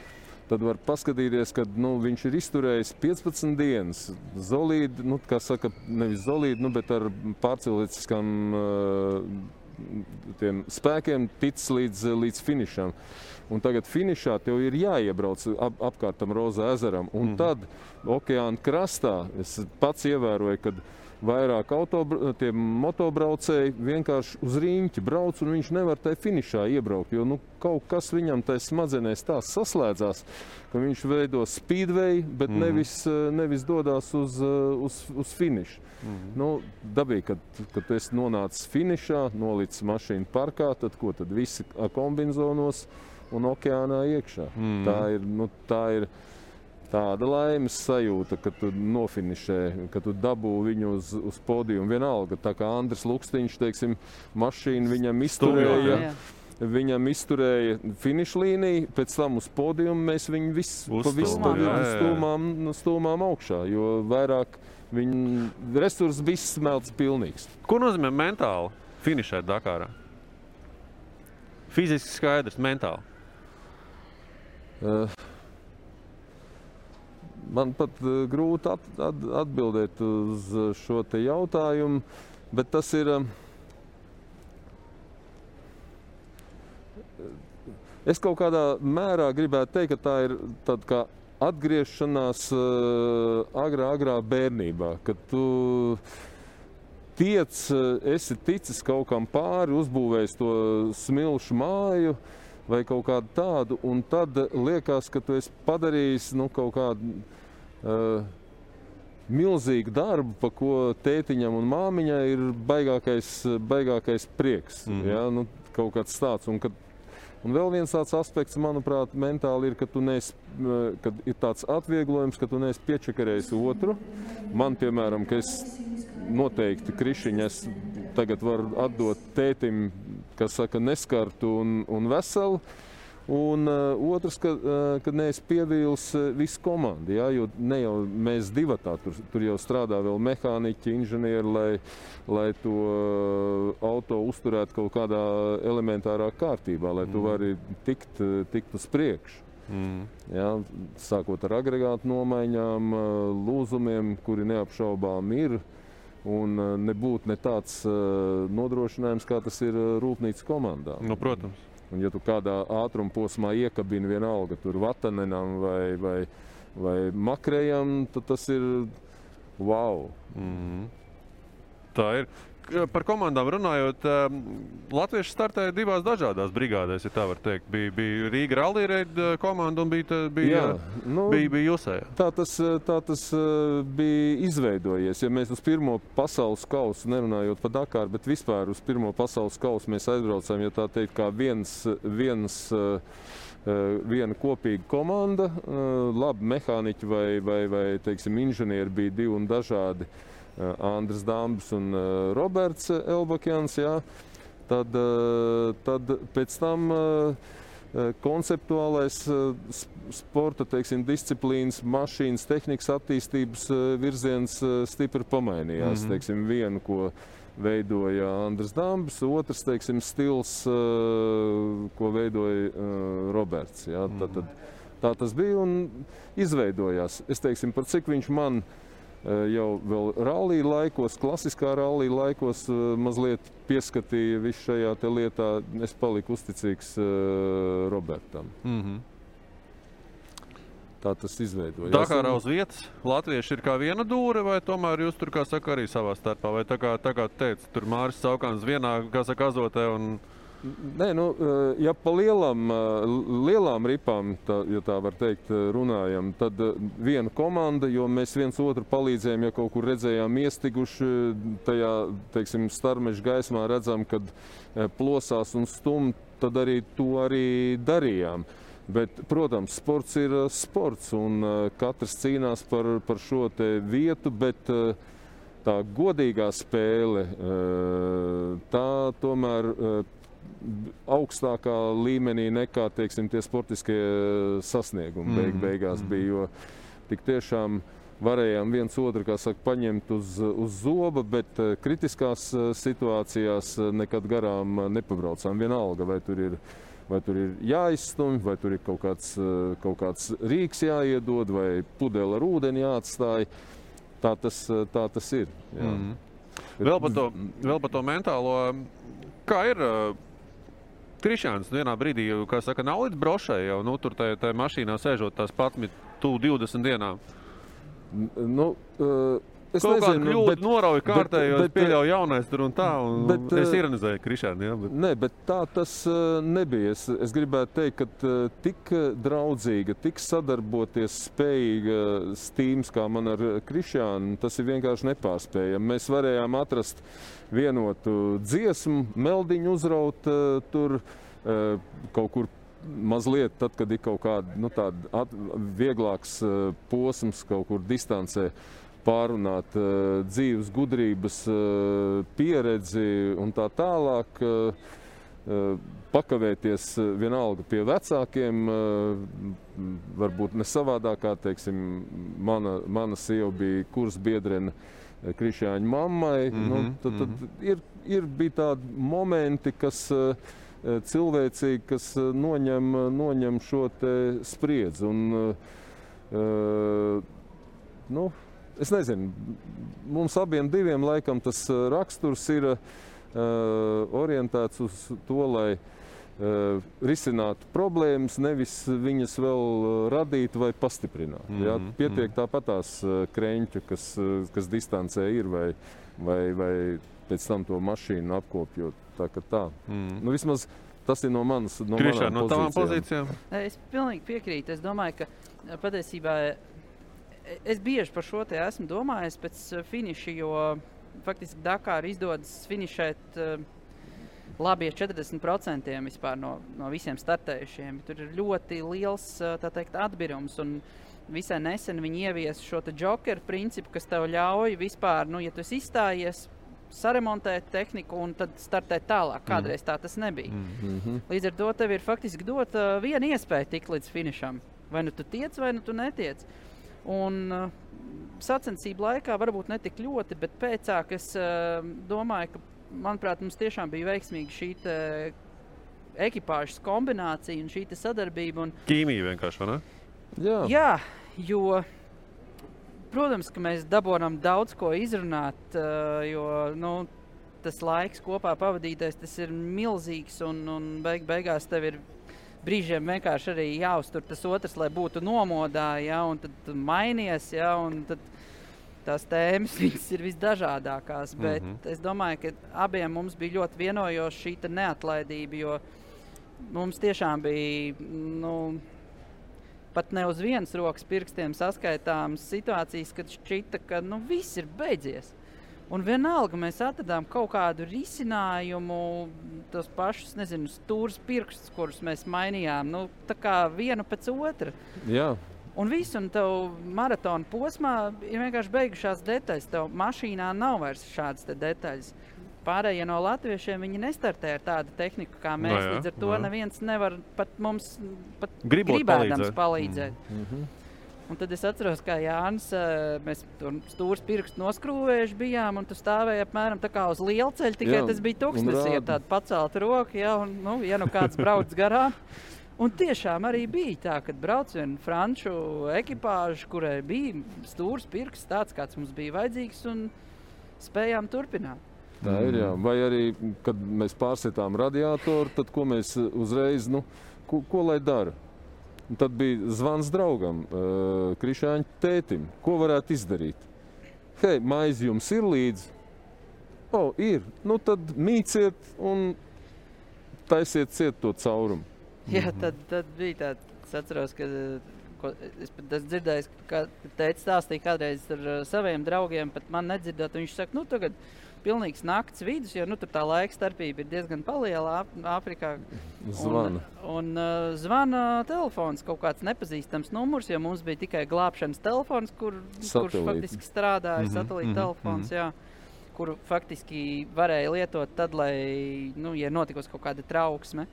Tad var paskatīties, ka nu, viņš ir izturējis 15 dienas. Zolīdi, nu, kā saka, nevis zolīdi, nu, bet ar pārcilvēciskām uh, tiem spēkiem ticis līdz, līdz finišam. Un tagad finišā tev ir jāiebrauc ap, apkārt tam Rozā ezeram. Un mm. tad okeāna krastā es pats ievēroju, ka vairāk tie motobraucēji vienkārši uz rīņķa brauc, un viņš nevar tajā finišā iebraukt. Jo nu, kaut kas viņam tajā smadzenēs tā saslēdzās, ka viņš veido speedway, bet mm. nevis, eh, nevis dodas uz, eh, uz, uz finišu. Mm. Nu, dabīgi, kad, kad tu nonācis finišā, nolicis mašīnu parkā, tad ko tad visi ar kombinācijos un okeānā iekšā. Mm. Tā ir. Nu, tā ir Tāda laimes sajūta, ka tu nofinišē, ka tu dabū viņu uz, uz podiuma. Vienalga, tā kā Andris Lukstiņš, teiksim, mašīna viņam izturēja. Jā. Viņam izturēja finiša līniju, pēc tam uz podiuma mēs viņu visu podiumu stūmām, nu, stūmām augšā, jo vairāk viņa resursi bija smelts pilnīgs. Ko nozīmē mentāli finišēt Dakārā? Fiziski skaidrs, mentāli. Uh, Man pat uh, grūti at, at, atbildēt uz šo jautājumu, bet tas ir. um, Es kaut kādā mērā gribētu teikt, ka tā ir tāda kā atgriešanās uh, agrā, agrā bērnībā, kad tu tiec, esi ticis kaut kam pāri, uzbūvējis to smilšu māju vai kaut kādu tādu, un tad liekas, ka tu esi padarījis nu, kaut kādu milzīgu darbu, par ko tētiņam un māmiņai ir baigākais, baigākais prieks. Mm. -hmm. ja? nu, kaut kāds tāds. Un, kad, un vēl viens tāds aspekts, manuprāt, mentāli ir, ka tu neesi, kad ir tāds atvieglojums, ka tu neesi piečakarējis otru. Man, piemēram, ka es noteikti krišiņu es tagad varu atdot tētim, kas saka, neskartu un, un veselu. Un uh, otrs, ka, uh, kad neesmu pievīlis uh, visu komandu, ja, jo ne jau mēs divi tā, tur, tur jau strādā vēl mehāniķi, inženieri, lai, lai to uh, auto uzturētu kaut kādā elementārā kārtībā, lai tu vari tikt, tikt uz priekšu. Mm. Ja, sākot ar agregātu nomaiņām, lūzumiem, kuri neapšaubām ir. Un nebūtu ne tāds nodrošinājums, kā tas ir rūpnīcas komandā. Nu, protams. Un, ja tu kādā ātruma posmā iekabini vienalga tur vatanenam vai, vai, vai makrējam, tad tas ir wow. Tā ir. Par komandām runājot, um, Latvieši startēja divās dažādās brigādēs, ja tā var teikt. Bija, bija Rīga Rallija komanda un bija, tā- bija, Jā, nu- bija, bija Jūsēja. Tā tas, eh, tā tas eh, bija izveidojies. Ja mēs uz pirmo pasaules kausu nerunājot par Dakāru, bet vispār uz pirmo pasaules kausu mēs aizbraucām, ja tā teikt, kā viens, viens, eh, eh, viena kopīga komanda. eh, Labi, mehāniķi vai, vai, vai teiksim, inženieri bija divi un dažādi. eh, Andris Dāmbs un eh, Roberts Elbakjans. Jā. Tad, eh, tad pēc tam eh, eh, konceptuālais eh, sporta teiksim, disciplīnas, mašīnas, tehnikas attīstības eh, virziens eh, stipri pamainījās. Mm -hmm. teiksim, vienu, ko veidoja Andris Dāmbs, otrs teiksim, stils, eh, ko veidoja eh, Roberts. Jā. Tad, tad, tā tas bija un izveidojās. Es teiksim, par cik viņš man eh, jau vēl rallija laikos, klasiskā rallija laikos, mazliet pieskatīja visu šajā lietā. Es paliku uzticīgs Robertam. Mm -hmm. Tā tas izveidojās. Tā kā uz vietas Latvieši ir kā viena dūre, vai tomēr jūs tur, kā saka, arī savā starpā? Vai tā kā, tā kā teica, tur Māris Saukāns vienā, kā saka, azotē un Nē, nu, eh, ja pa lielām, eh, lielām ripām, tā, ja tā var teikt, eh, runājam, tad viena komanda, jo mēs viens otru palīdzējām, ja kaut kur redzējām iestiguši tajā, teiksim, starmeža gaismā, redzam, kad plosās un stum, tad arī to arī darījām. Bet, protams, sports ir sports, un katrs cīnās par, par šo vietu, bet tā godīgā spēle, tā tomēr augstākā līmenī nekā teiksim, tie sportiskie eh, sasniegumi beig, beigās bija. Jo tik tiešām varējām viens otru saka, paņemt uz, uz zoba, bet eh, kritiskās eh, situācijās nekad garām nepabraucām. Vienalga, vai tur ir. Vai tur ir jāizstumj, vai tur ir kaut kāds, kaut kāds rīks jāiedod, vai pudele ar ūdeni jāatstāj. Tā tas, tā tas ir. Jā. Mm. vēl par to, vēl par to mentālo. Kā ir? Krišāns vienā brīdī, kā saka, nav līdz brošai jau nu, tur tajā, tajā mašīnā sēžot tās 11, tuvu 20 dienām. Nu, uh, es Kaut kāda nezinu, kļūda bet- norauja kārtē, jo es bet- pieļauju jaunais tur un tā. Un Bet, es eh, ironizēju Krišānu. Jā, bet... Nē, bet tā tas uh, nebija. Es, es gribētu teikt, ka tik draudzīga, tik sadarboties spējīga stīms kā man ar Krišānu, tas ir vienkārši nepārspējami. Mēs varējām atrast vienotu dziesmu, meldiņu uzraut tur kaut kur. Mazliet, tad, kad ir kaut kāda nu, at, vieglāks uh, posms, kaut kur distancē, pārunāt uh, dzīves gudrības, uh, pieredzi un tā tālāk. Uh, pakavēties vienalga pie vecākiem, varbūt ne savādāk, kā teiksim, mana, mana sieva bija kurs biedrene Krišāņa mammai. Mm -hmm, nu, tad, tad ir, ir bija tādi momenti, kas cilvēcīgi, kas noņem, noņem šo spriedzi. Un, uh, nu, es nezinu, mums abiem diviem laikam tas uh, raksturs ir uh, orientēts uz to, lai uh, risinātu problēmas, nevis viņas vēl radītu vai pastiprinātu. Mm -hmm. ja? Pietiek tāpat tās uh, kreņķi, kas, kas distancē ir, vai, vai, vai pēc tam to mašīnu apkopjot. Tā tā. Mm. Nu, vismaz tas ir no manas no manām no pozīcijām. Nē, Es pilnīgi piekrītu. Es domāju, ka eh, patiesībā eh, es bieži par šo esmu domājis pēc eh, finiša, jo faktiski Dakārā izdodas finišēt. eh, Labi, ja 40% vispār no, no visiem startējušiem. Tur ir ļoti liels eh, teikt, atbirums. Un visai nesen viņi ieviesa šo jokeru principu, kas tev ļauj vispār, nu, ja tu izstājies, saremontēt tehniku un tad startēt tālāk. Kādreiz tā tas nebija. Mm -hmm. Līdz ar to tev ir faktiski dota viena iespēja tikt līdz finišam. Vai nu tu tiec, vai nu tu netiec. Un uh, sacensību laikā varbūt ne tik ļoti, bet pēcāk es uh, domāju, ka manuprāt, mums tiešām bija veiksmīga šī ekipāžas kombinācija un šī sadarbība. Un, Ķīmija vienkārši, vai ne? Jā. Jā, jo, protams, ka mēs dabūjām daudz ko izrunāt, uh, jo nu, tas laiks kopā pavadītais, tas ir milzīgs. Un, un beig, beigās tev ir brīžiem vienkārši arī jāuztur tas otrs, lai būtu nomodā, ja, un tad mainies. Ja, un tad tās tēmas ir visdažādākās. Bet mm -hmm. es domāju, ka abiem mums bija ļoti vienojoša šī neatlaidība, jo mums tiešām bija. Nu, Pat ne uz vienas rokas pirkstiem saskaitāmas situācijas, kad šķita, ka nu, viss ir beidzies. Un vienalga mēs atradām kaut kādu risinājumu, tos pašus, nezinu, stūrus pirkstus, kurus mēs mainījām, nu, tā kā vienu pēc otra. Jā, Un viss, un tev maratona posmā ir vienkārši beigušās detaļas. Tev mašīnā nav vairs šādas detaļas. Pārējie no latviešiem viņi nestartē ar tādu tehniku kā mēs. No jā, Līdz ar to jā. neviens nevar pat mums pat Gribot palīdzēt. palīdzēt. Mhm. Un tad es atceros, kā Jānis, mēs tur stūrus pirkstu noskrūvējuši bijām, un tu stāvēji apmēram tā kā uz liela ceļa, tikai Jā, tas bija tūkstnesī, rāda. ar tādu paceltu roku, ja, un, nu, ja nu kāds brauc garām. Un tiešām arī bija tā, ka brauc viena franču ekipāža, kurai bija stūris pirksts, tāds kāds mums bija vajadzīgs, un spējām turpināt. Tā ir. Jā. Vai arī, kad mēs pārsētām radiatoru, tad ko mēs uzreiz, nu, ko, ko lai dara? Un tad bija zvans draugam, uh, Krišāņa tētim. Ko varētu izdarīt? Hei, maize jums ir līdzi? O, ir. Nu, tad mīciet un taisiet ciet to caurumu. Jā, tad, tad bija tāds, es atceros, ka ko, es pat esmu dzirdējis, ka teica stāstīja kādreiz ar uh, saviem draugiem, pat man nedzirdot. Viņš saka, nu tagad pilnīgs nakts vidus, jo nu, tur tā laika starpība ir diezgan liela Āf- Āfrikā. Zvana. Un, un uh, zvana telefons, kaut kāds nepazīstams numurs, jo mums bija tikai glābšanas telefons, kur, kurš Satelīti. faktiski strādāja, mm -hmm, satelīta mm -hmm, telefons. Mm -hmm. Kuru faktiski varēja lietot tad, lai, nu, ja notikusi kaut kāda trauksme.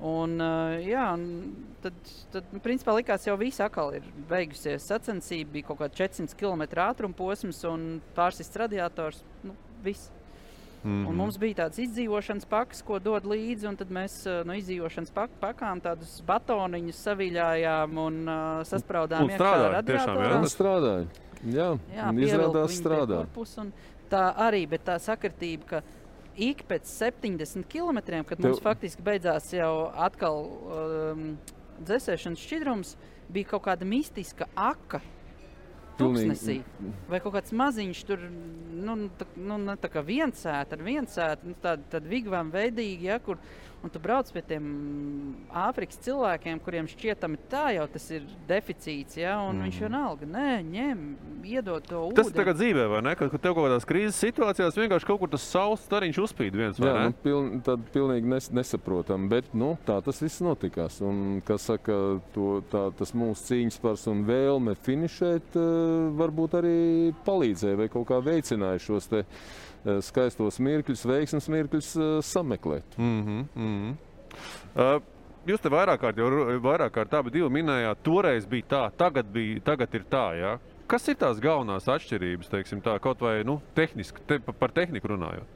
Un, uh, jā, un tad, tad nu, principā likās, jau viss atkal ir beigusies. Sacensība bija kaut kāda 400 km ātruma posms un pārsists radiators. Nu, viss. Mm Mhm. -hmm. Un mums bija tāds izdzīvošanas paks, ko dod līdzi. Tad mēs uh, no izdzīvošanas pak pakām tādus batoniņus saviļājām un uh, saspraudām Un iekšā strādāja tiešām, jā? Tā strādāja. Jā, Jā, izrādās strādā. Tā arī, bet tā sakritība, ka ik pēc 70 km, kad Tev- mums faktiski beidzās jau atkal um, dzēsēšanas šķidrums, bija kaut kāda mistiska aka. Tūkstnesī. Vai kaut kāds maziņš tur, nu, tā, nu tā kā viens sēta ar viens sēta, nu, tāda, tāda vigvam veidīga, ja, kur, un tu brauc pie tiem Āfrikas cilvēkiem, kuriem šķietami tā jau tas ir deficīts, ja, un mm. viņš vienalga, nē, ņem, iedod to Tas ir ūdeni. tagad dzīvē, vai ne? Kad, kad tev kaut kādās krīzes situācijās vienkārši kaut kur tas saules stariņš uzspīd viens vai Jā, nu, piln, tad pilnīgi nes, nesaprotam, bet nu, tā tas viss notikās. Un, kas saka, to, tā, tas mūsu cīņas pars un vēlme finišēt eh, varbūt arī palīdzēja vai kaut kā veicināja šos te eh, skaistos mirkļus, veiksmes mirkļus eh, sameklēt. Mm -hmm, mm -hmm. Uh, jūs te vairāk kārt jau vairāk kārt abi minējāt, toreiz bija tā, tagad, bija, tagad ir tā. Jā? Kas ir tās galvenās atšķirības, teiksim, tā, kaut vai nu, tehniski, te, pa- par tehniku runājot?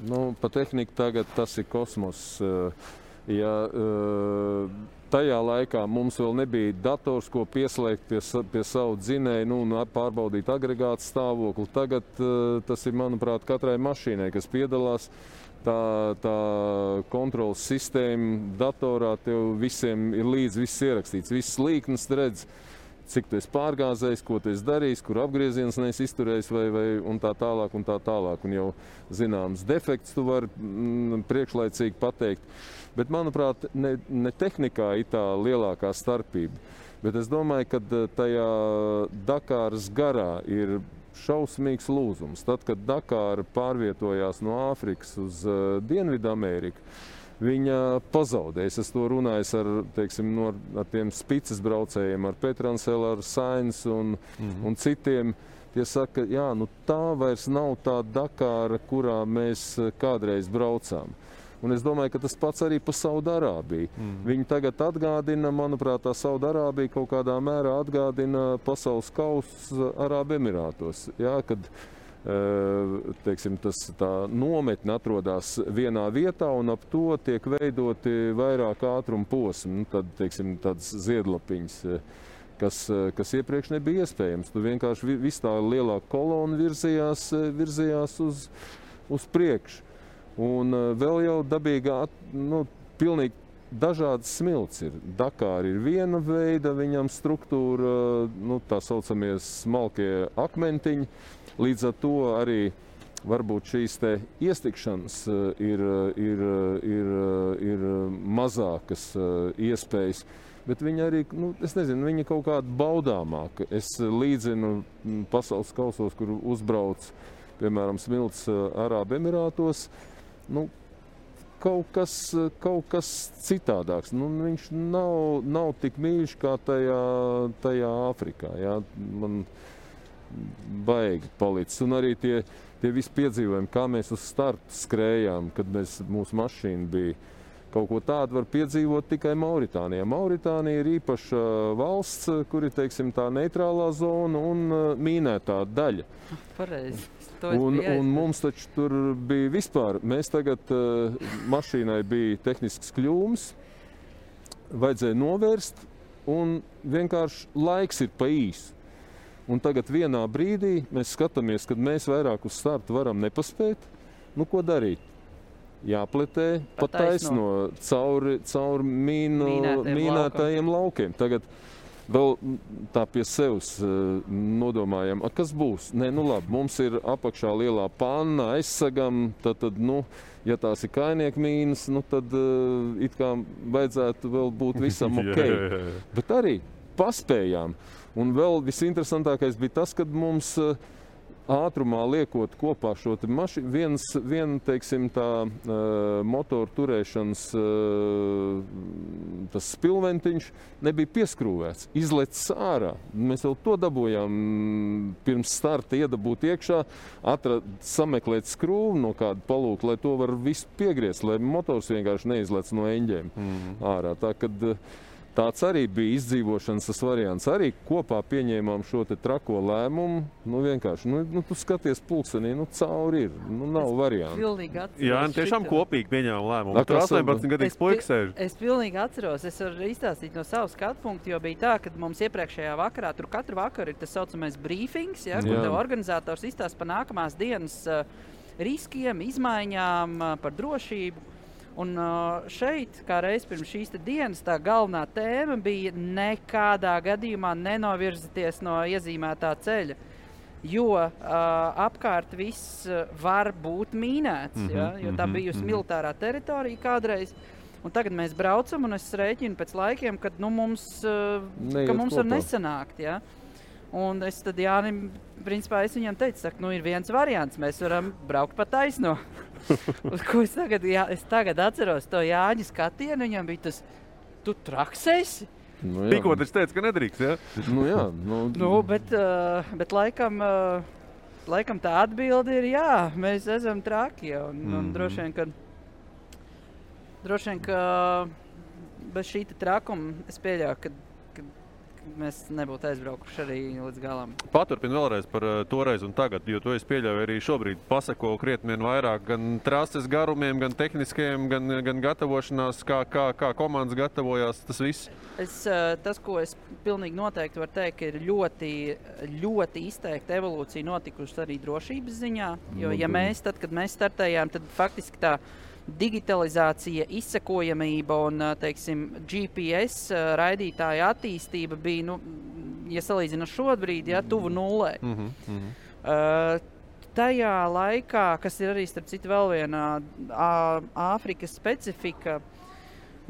Nu, pa tehniku tagad tas ir kosmos. eh, Ja, eh, tajā laikā mums vēl nebija dators, ko pieslēgt pie, pie savu dzinēju, nu, un pārbaudīt agregātu stāvokli. Tagad eh, tas ir, manuprāt, katrai mašīnai, kas piedalās. Tā, tā kontrols sistēma datorā tev visiem ir līdzi viss ierakstīts. Viss līknes redz, cik tu esi pārgāzējis, ko tu esi darījis, kur apgrieziens neesi izturējis, vai, vai un tā tālāk. Un tā tālāk. Un jau zināms defekts tu vari mm, priekšlaicīgi pateikt. Bet, manuprāt, ne, ne tehnikā ir tā lielākā starpība. Bet es domāju, ka eh, tajā Dakāras garā ir šausmīgs lūzums. Tad, kad Dakāra pārvietojās no Āfrikas uz uh, Dienvidameriku, viņa pazaudēja. Es to runājis ar, teiksim, no, ar tiem spīces braucējiem, ar Petranselu, ar Sainz un, mm -hmm. un citiem. Tie saka, ka nu, tā vairs nav tā Dakāra, kurā mēs eh, kādreiz braucām. Un es domāju, ka tas pats arī par Saudārābiju. Mm. Viņi tagad atgādina, manuprāt, tā Saudārābija kaut kādā mērā atgādina pasaules kausu Arābu Emirātos. Jā, kad eh, teiksim, tas, tā nometne atrodas vienā vietā un ap to tiek veidoti vairāk ātruma posmi, nu, tad, teiksim, tādas ziedlapiņas. eh, Kas, eh, kas iepriekš nebija iespējams. Tu vienkārši vi- viss tā lielā kolona virzījās, eh, virzījās uz, uz priekšu. Un vēl jau dabīgā, nu, pilnīgi dažādas smilts ir. Dakāra ir viena veida, viņam struktūra, nu, tā saucamie smalkie akmentiņi. Līdz ar to arī varbūt šīs iestikšanas eh, ir, eh, ir, eh, ir, ir mazākas iespējas. Bet viņi arī, nu, es nezinu, viņi kaut kāda baudāmāka. Es līdzinu mm, pasaules kausos, kur uzbrauc, piemēram, Smilts Arābu Emirātos. Nu, kaut kas, kaut kas citādāks. Nu, viņš nav, nav tik mīļš kā tajā, tajā Āfrikā. Jā. Man baigi palicis. Un arī tie, tie visi piedzīvojumi, kā mēs uz startu skrējām, kad mēs, mūsu mašīna bija. Kaut ko tādu var piedzīvot tikai Mauritānijā. Mauritānija ir īpaša valsts, kur ir teiksim, tā neitrālā zona un uh, mīnētā daļa. Pareizi. Un, un mums taču tur bija vispār, mēs tagad uh, mašīnai bija tehnisks kļūmes, vajadzēja novērst, un vienkārši laiks ir pa īsu. Un tagad vienā brīdī mēs skatāmies, kad mēs vairāk uz startu varam nepaspēt. Nu, ko darīt? Jāpletē Pa taisno cauri, cauri mīnu, Mīnētiem mīnētajiem laukiem. Tagad vēl tā pie sevis uh, nodomājam, a, kas būs. Nē, nu labi, mums ir apakšā lielā panna, aizsagam. Tad, tad, nu, ja tās ir kainieku mīnas, nu, tad uh, it kā vajadzētu vēl būt visam ok. Jā, jā, jā. Bet arī paspējām. Un vēl visinteresantākais bija tas, kad mums uh, ātrumā liekot kopā šo mašīnu, viens, viena, teiksim, tā uh, motoru turēšanas tas spilventiņš nebija pieskrūvēts, izlecis ārā. Mēs jau to dabūjām pirms starta iedabūt iekšā, atrast, sameklēt skrūvu no kāda palūka, lai to var visu piegriezt, lai motors vienkārši neizlec no eņģiem mm. ārā. Tā, kad, uh, Tāds arī bija izdzīvošanas tas variants. Arī kopā pieņēmām šo trako lēmumu. Nu, vienkārši, nu, nu, tu skaties pulkstenī, nu, cauri ir. Nu, nav variantu. Jā, un tiešām šito. kopīgi pieņēmām lēmumu. Tur kas- 18 gadīgs puisis sēž. Es pilnīgi atceros, es varu izstāstīt no savas skatu punkta, jo bija tā, ka mums iepriekšējā vakarā, tur katru vakaru ir tas saucamais briefings, ja, kur tev organizators izstāsta par nākamās dienas uh, riskiem, izmaiņām, uh, par drošību. Un uh, šeit, kā reiz pirms šīs dienas, tā galvenā tēma bija nekādā gadījumā nenovirzieties no iezīmētā ceļa. Jo uh, apkārt viss uh, var būt mīnēts. Mm -hmm, ja, jo tā mhm, bija mhm. militārā teritorija kādreiz. Un tagad mēs braucam, un es rēķinu pēc laikiem, kad nu, mums, uh, ka mums var nesanākt. Ja? Un es tad Jānim, principā, es viņam teicu, ka nu, ir viens variants. Mēs varam braukt pa taisno. Uz ko es tagad, jā, es tagad atceros to Jāņa skatienu. Viņam bija tas, tu traksēsi. Nu, jā. Tikko viņš teica, ka nedrīkst. Ja? Nu, jā, nu, Nu, bet, uh, bet laikam, uh, laikam tā atbilde ir jā, mēs esam traki. ja, Un, mm -hmm. un droši vien, ka, droši vien, ka bez šī trakuma es pieļauju, ka mēs nebūtu aizbraukuši arī līdz galam. Paturpini vēlreiz par uh, toreiz un tagad, jo to es pieļauju arī šobrīd. Pasako krietni vairāk gan trases garumiem, gan tehniskiem, gan, gan gatavošanās, kā, kā, kā komandas gatavojās. Tas viss. Es, uh, tas, ko es pilnīgi noteikti varu teikt, ir ļoti, ļoti izteikta evolūcija notikusi arī drošības ziņā. Jo, ja Nu, mēs, tad, kad mēs startējām, tad faktiski tā digitalizācija, izsekojamība un teiksim, GPS raidītāja attīstība bija, nu, ja salīdzinām šobrīd, ja, tuvu nulē. Mm -hmm, mm -hmm. Uh, tajā laikā, kas ir arī starp citu vēl viena Āfrikas specifika,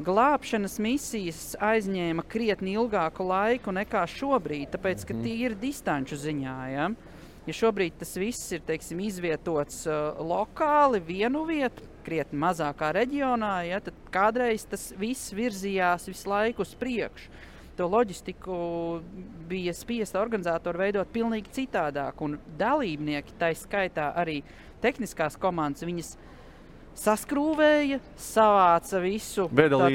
glābšanas misijas aizņēma krietni ilgāku laiku nekā šobrīd, tāpēc ka tie ir distanču ziņā. Ja? Ja šobrīd tas viss ir teiksim, izvietots uh, lokāli, vienu vietu, krietni mazākā reģionā, ja, tad kādreiz tas viss virzījās visu laiku uz priekšu. To loģistiku bija spiesta organizatori veidot pavisam citādāk. Un dalībnieki, tā skaitā arī tehniskās komandas, viņas saskrūvēja, savāca visu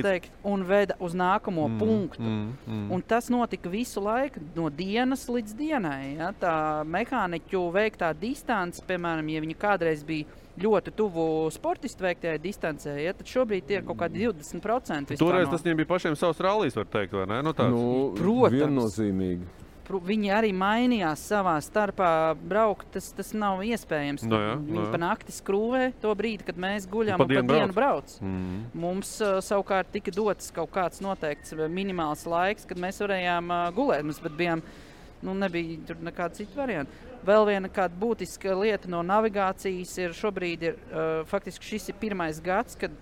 teikt, un veda uz nākamo mm, punktu. Mm, mm. Un tas notika visu laiku, no dienas līdz dienai. Ja? Tā mehāniķu veiktā distance, piemēram, ja viņa kādreiz bija ļoti tuvu sportistu veiktajai distancē, ja? tad šobrīd tie ir kaut kādi 20%. vispār Toreiz no- tas viņiem bija pašiem savs rallies, var teikt, vai ne? Nu, tāds. nu, Protams. viennozīmīgi. pru- viņi arī mainījās savā starpā. Braukt, tas, tas nav iespējams. Nu jā, nu viņi jā. pa nakti skrūvē to brīdi, kad mēs guļam Pa un pa dienu dienu brauc. Mm. Mums uh, savukārt tika dots kaut kāds noteikts uh, minimāls laiks, kad mēs varējām uh, gulēt. Mēs bijām, nu, nebija tur nekāda cita varianta. Vēl viena būtiska lieta no navigācijas ir šobrīd, ir, uh, faktiski šis ir pirmais gads, kad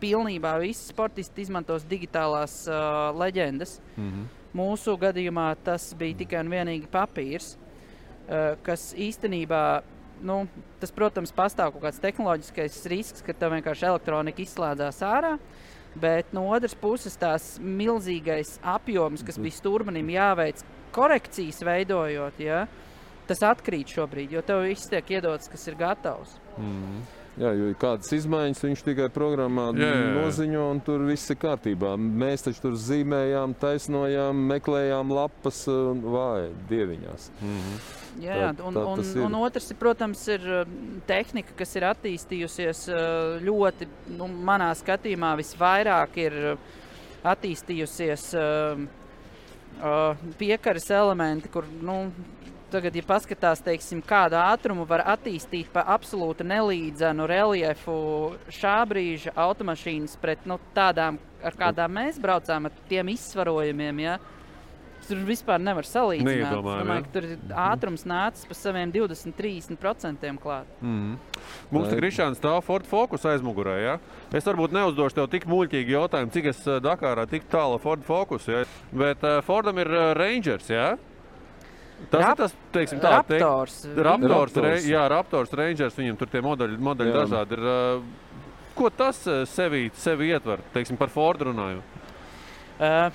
pilnībā visi sportisti izmantos digitālās uh, leģendas. Mhm. Mūsu gadījumā tas bija tikai un vienīgi papīrs, uh, kas īstenībā, nu, tas, protams, pastāv kaut kāds tehnoloģiskais risks, ka tev vienkārši elektronika izslēdzās ārā. Bet no otras puses, tās milzīgais apjoms, kas bija stūrmanim jāveic korekcijas veidojot, ja, tas atkrīt šobrīd, jo tev viss tiek iedots, kas ir gatavs. Mm. Jā, jo kādas izmaiņas viņš tikai programmā Jā, jā, jā. noziņo, un tur viss ir kārtībā. Mēs taču tur zīmējām, taisnojām, meklējām lapas vāji dieviņās. Mhm. Jā, Tā- tā, un, tā un, ir. un otrs, protams, ir uh, tehnika, kas ir attīstījusies uh, ļoti, nu, manā skatījumā, visvairāk ir uh, attīstījusies uh, uh, piekaras elementi, kur, nu, tagad, ja paskatās, teiksim, kādu ātrumu var attīstīt pa absolūti nelīdzenu reliefu šā brīža automašīnas pret nu, tādām, ar kādām mēs braucām, ar tiem izsvarojumiem. Ja? Tur vispār nevar salīdzināt. Domāju, tur ir ātrums nācis pa saviem 20-30% klāt. Mm. Mums te Vai- Krišāns stāv Ford Focus aizmugurē. Ja? Es varbūt neuzdošu tev tik muļķīgi jautājumu, cik es ā, Dakārā tik tālu Ford Focus. Ja? Bet uh, Fordam ir uh, Rangers. Ja? Tas Rap- ir tas, teiksim, tā, Raptors. Raptors, Raptors. Re, jā, Raptors, Rangers, viņam tur tie modeļi, modeļi Jā. dažādi ir. ā, Ko tas ā, sevi, sevi ietver, teiksim, par Fordu runājot? Uh,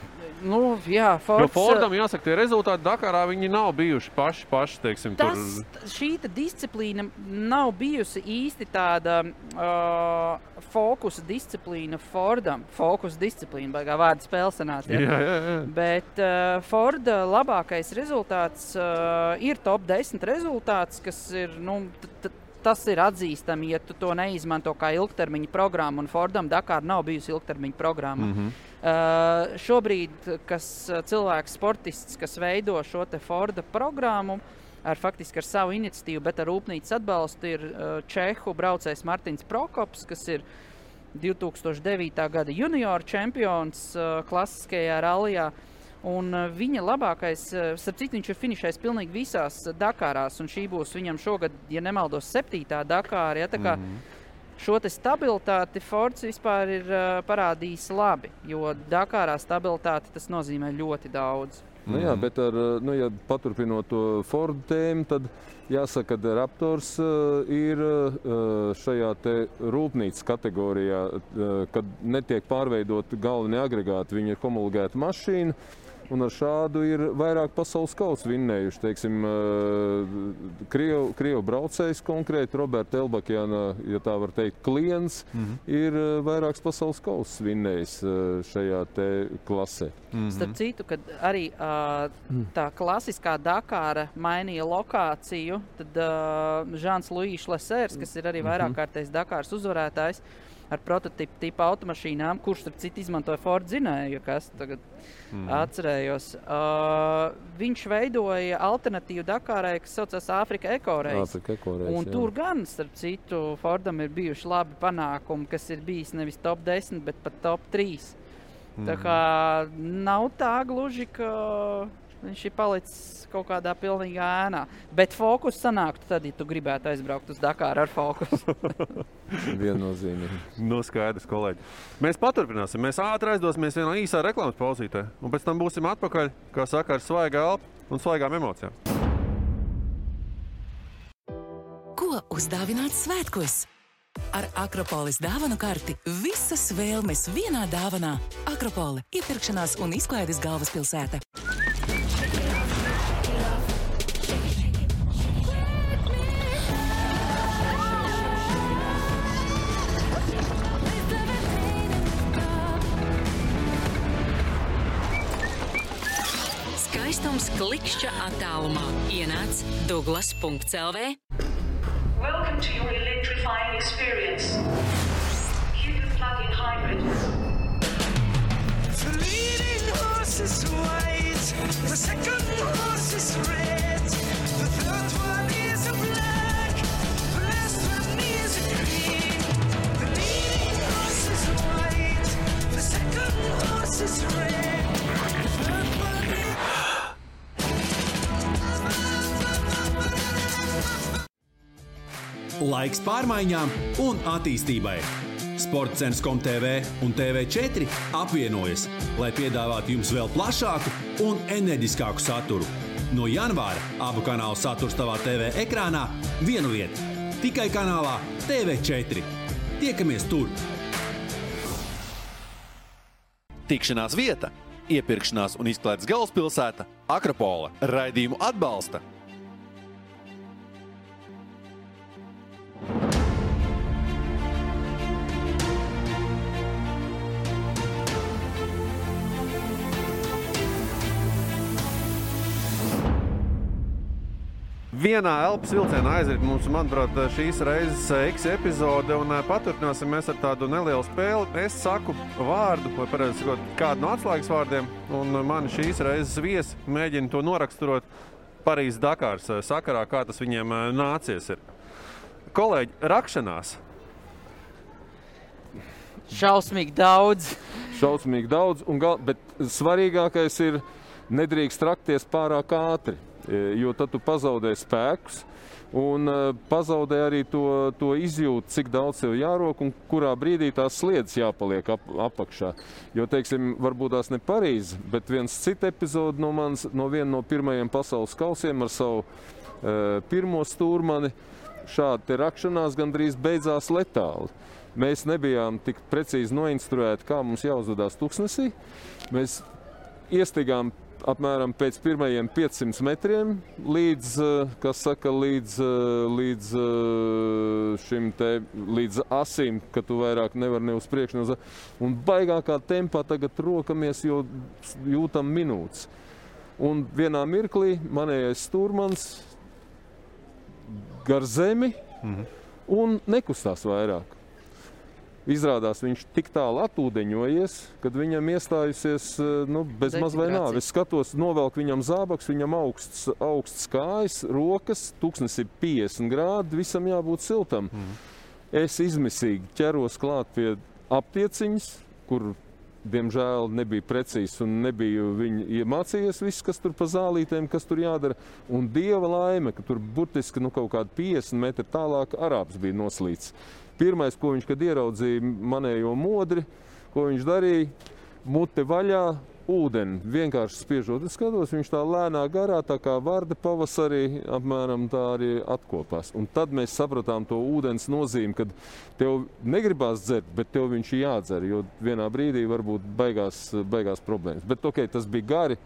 nu, jā, Jo Fords, Fordam, jāsaka, tie rezultāti Dakarā viņi nav bijuši paši, paši teiksim, Tas, tur. šī disciplīna nav bijusi īsti tāda uh, fokusa disciplīna Fordam. Fokusa disciplīna, baigā vārda spēle sanāca. Jā, Ja? jā, jā. Bet uh, Forda labākais rezultāts uh, ir top 10 rezultāts, kas ir. Nu, t- t- Tas ir atzīstami, ja tu to neizmanto kā ilgtermiņa programmu. Un Fordam Dakar nav bijusi ilgtermiņa programma. Mm. -hmm. Uh, šobrīd, kas uh, cilvēks, sportists, kas veido šo Forda programmu, ar faktiski ar savu iniciatīvu, bet ar rūpnīcas atbalstu, ir uh, Čehu braucējs Mārtiņš Prokops, kas ir 2009. gada junior čempions uh, klasiskajā rallijā. Un uh, viņa labākais, uh, starp citu, viņš ir finišējis pilnīgi visās uh, Dakārās, un šī būs viņam šogad, ja nemaldos, septītā Dakāra. Ja, tā kā Šo stabilitāti Fords vispār ir uh, parādījis labi, jo Dakārā stabilitāte tas nozīmē ļoti daudz. Nu, jā, bet ar, nu, ja paturpinot to Ford tēmu, tad jāsaka, ka Raptors uh, ir uh, šajā rūpnīcas kategorijā, uh, kad netiek pārveidot galvenie agregāti. Viņi ir homologēta mašīna. Un ar šādu ir vairāk pasaules kausa vinnējuši. Teiksim, uh, Krievu, Krievu braucējs konkrēti, Roberta Elbakjana, ja tā var teikt, klients, mm -hmm. ir uh, vairāks pasaules kausa vinnējis uh, šajā klasē. Mm -hmm. Starp citu, kad arī uh, tā klasiskā Dakāra mainīja lokāciju, tad Žants Luīšs Lesērs, kas ir arī vairāk kārtējs Dakāras uzvarētājs, ar prototypu tipu automašīnām, kurš starp citu izmantoja Ford zinēju, kas tagad mm. atcerējos. Uh, viņš veidoja alternatīvu Dakārai, kas saucās Āfrika Ekoreis. Tur gan, starp citu, Fordam ir bijuši labi panākumi, kas ir bijis nevis top 10, bet pat top 3. Mm. Tā kā nav tā gluži, ka viņš ir palicis kaut kādā pilnīgā ēnā. Bet fokus sanāktu tad, ja tu gribētu aizbraukt uz Dakāru ar fokusu. Viennozīmīgi. Nu, skaidrs, kolēģi. Mēs paturpināsim. Mēs ātri aizdosimies vienā īsā reklāmas pauzītē, un pēc tam būsim atpakaļ, kā saka, ar svaigu elpu un svaigām emocijām. Ko uzdāvināt svētkos? Ar Akropolis dāvanu karti visas vēlmes vienā dāvanā. Akropole - iepirkšanās un izklaides galvaspilsēta. minūtes klikšķa attālumā. Ienāc Douglas.CLV. Welcome to your electrifying experience. Hidden plug-in hybrid. The leading horse is white, the second horse is red, the third one is a black, the last one is a green. The leading horse is white, the second horse is red. Laiks pārmaiņām un attīstībai. Sports centrs TV un TV4 apvienojas, lai piedāvātu jums vēl plašāku un enerģiskāku saturu. No janvāra abu kanālu saturs tavā TV ekrānā vienu vietu - tikai kanālā TV4. Tiekamies tur! Tikšanās vieta, iepirkšanās un izklaides galvaspilsēta - Akropola. Raidījumu atbalsta Vienā elpas vilcienā aiziet mums, manuprāt, šīs reizes eksi epizode, un eh, paturpināsim mēs ar tādu nelielu spēli. Es saku vārdu, vai pareizi sakot, kādu no atslēgas vārdiem, un man šīs reizes viesi mēģina to noraksturot Parīzes Dakāras eh, sakarā, kā tas viņiem eh, nācies. Ir. Kolēģi, rakšanās. Šausmīgi daudz. Šausmīgi daudz, un gal, bet svarīgākais ir nedrīkst trakties pārāk ātri, jo tad tu pazaudē spēkus. Un uh, pazaudē arī to, to izjūtu, cik daudz tev jārok un kurā brīdī tās sliedas jāpaliek ap, apakšā. Jo, teiksim, varbūt tās ne Parīzē, bet viens cits epizode no, mans, no viena no pirmajiem pasaules kausiem ar savu uh, pirmo stūrmani. Šāda rakšanās gandrīz beidzās letāli. Mēs nebijām tik precīzi noinstruēti, kā mums jāuzvedās tuksnesī. Mēs iestigām apmēram pēc pirmajiem 500 metriem līdz, eh, saka, līdz, eh, līdz eh, šim te, līdz asim, ka tu vairāk nevari ne uz priekšu, ne uz Un baigākā tempā tagad rokamies, jo jūtam minūtes. Un vienā mirklī manējais stūrmans gar zemi Mhm. un nekustās vairāk. Izrādās, viņš tik tālu atūdeņojies, kad viņam iestājusies eh, nu, bez maz vai nav. Es skatos, novelk viņam zābaks, viņam augsts, augsts kājas, rokas, tūkstnes ir 50 grādi, visam jābūt siltam. Mm. Es izmisīgi ķeros klāt pie aptieciņas, kur diemžēl nebija precīzi un nebija iemācījies viss, kas tur pa zālītēm, kas tur jādara. Un dieva laime, ka tur burtiski nu, kaut kādi 50 metri tālāk arābs bija noslīts. Pirmais, ko viņš kad ieraudzīja manējo modri, ko viņš darīja, mute vaļā. Ūdeni vienkārši spiežot, es skatos, viņš tā lēnā garā, tā kā vārda pavasarī, apmēram tā arī atkopās. Un tad mēs sapratām to ūdens nozīmi, kad tev negribās dzert, bet tev viņš ir jādzer, jo vienā brīdī varbūt beigās, beigās problēmas. Bet ok, tas bija gari.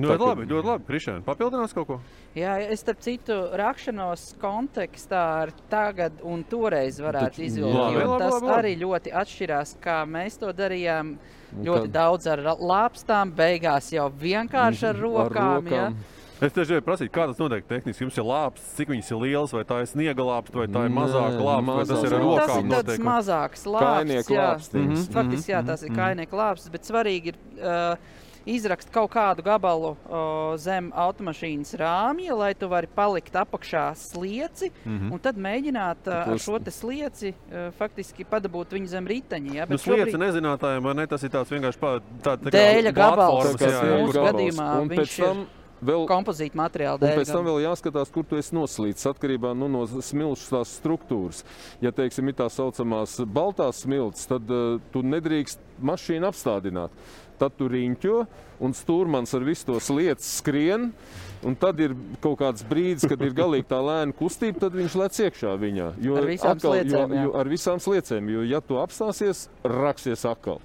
Ļoti Tā kā- labi, ļoti labi. Krišēn, papildinās kaut ko? Jā, es starp citu rakšanos kontekstā ar tagad un toreiz varētu izvilkt. Tas labi, labi. arī ļoti atšķirās, kā mēs to darījām. Ļoti kad- daudz ar lāpstām, beigās jau vienkārši ar rokām. ja? Es tieši gribēju prasīt, kā tas notiek tehniski. Jums ir lāps, cik viņas ir liels, vai tā ir sniega lāps, vai tā ir mazāka Nē, lāps, vai tas mazāks ir ar Nu, tas rokām ir mazāks lāps. Kainieku jā. lāpstiņš. Mhm, Faktiski, jā, tas ir kainieku lāps, bet svarīgi ir uh, izrakst kaut kādu gabalu uh, zem automašīnas rāmja, lai tu vari palikt apakšā slieci, un tad mēģināt uh, ar šo slieci faktiski padabūt viņu zem riteņa. Ja? Nu, Bet slieci šobrīd- nezinātājiem, vai ne? Tas ir tāds vienkārši pā- tā, tā Dēļa gabals, kas mūsu gadījumā Un viņš tam vēl kompozīta materiāla dēļ. pēc tam vēl jāskatās, kur tu esi noslīdis atkarībā nu, no smilšu tās struktūras. Ja, teiksim, ir tā saucamās baltās smilts, tad uh, tu nedrīkst mašīnu apstādināt. Tad tu riņķo, un stūrmans ar visu to lietu skrien. Un tad ir kaut kāds brīdis, kad ir galīgi tā lēna kustība, tad viņš lec iekšā viņā. Jo Ar visām sliecēm, jo, jo, ar visām sliecēm, jo ja tu apstāsies, raksies atkal.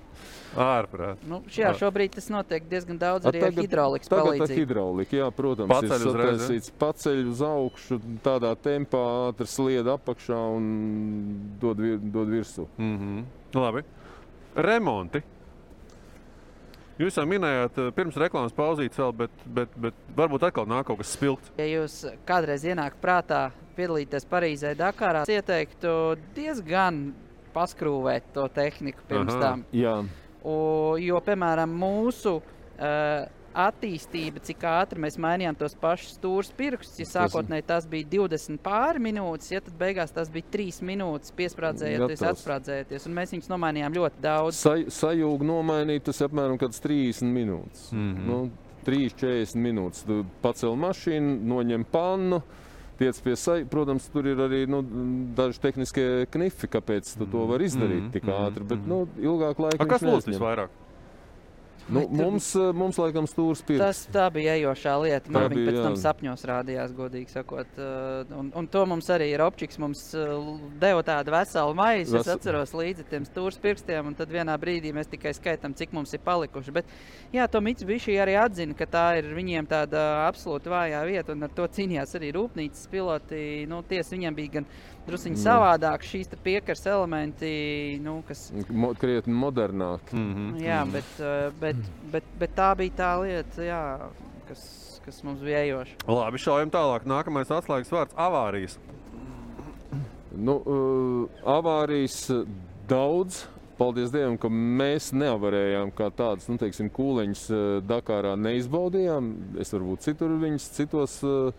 Ārprāt. Nu, jā, šobrīd tas notiek diezgan daudz arī ar hidraulikas tagad palīdzību. hidrauliku, jā, protams, Paceļ ir sataisīts paceļ uz augšu, tādā tempā ātri slied apakšā un dod, vir, dod virsū. Mm -hmm. Labi. Remonti. Jūs jau minējāt, eh, pirms reklāmas pauzītes vēl, bet, bet, bet varbūt atkal nāk kaut kas spilgts. Ja jūs kādreiz ienākat prātā piedalīties Parīzē, Dakarā, es ieteiktu diezgan paskrūvēt to tehniku pirms Aha. tam. Jā, U, jo, piemēram, mūsu uh, attīstība, cik ātri mēs mainījām tos pašus stūres pirkstus, ja sākotnēji tas bija 20 pāri minūtes, ja tad beigās tas bija 3 minūtes piesprādzējoties, atsprādzējoties. Un mēs viņus nomainījām ļoti daudz. Sa, sajūgu nomainīt, tas apmēram kāds 30 minūtes. Mm Mhm. -hmm. nu, 3-40 minūtes. Tu pacēl mašīnu, noņem pannu, tiec pie sejas. Protams, tur ir arī nu, daži tehniskie knifi, kāpēc tu to vari izdarīt Mhm, tik mhm, ātri. Bet mhm. nu, ilgāk laika A, kas lūdz visvairāk? Nu, mums, eh, mums laikam stūris pirks. Tas tā bija ejošā lieta. Man viņa pēc tam sapņos rādījās, godīgi sakot. uh, Un, un to mums arī ir opčiks. Mums uh, deva tādu veselu maizi. Es Ves- atceros līdzi tiem stūres pirkstiem, un tad vienā brīdī mēs tikai skaitām, cik mums ir palikuši. Bet, jā, to Mitsubishi arī atzina, ka tā ir viņiem tāda absolūti vājā vieta, un ar to cīnījās arī rūpnīcas piloti. Nu, tiesa, viņiem bija gan druskuļi Nu. savādāk šīs te piekars elementi, nu, kas Mo, krietni modernāk. Mm -hmm. Jā, bet, uh, bet, bet, bet tā bija tā lieta, jā, kas, kas mums bija ejoša. Labi, šaujam tālāk. Nākamais atslēgas vārds - avārijas. Nu, uh, avārijas daudz. Paldies Dievam, ka mēs nevarējām kā tādas nu, teiksim, kūleņus uh, Dakarā neizbaudījām. Es varbūt citur viņus, citos uh,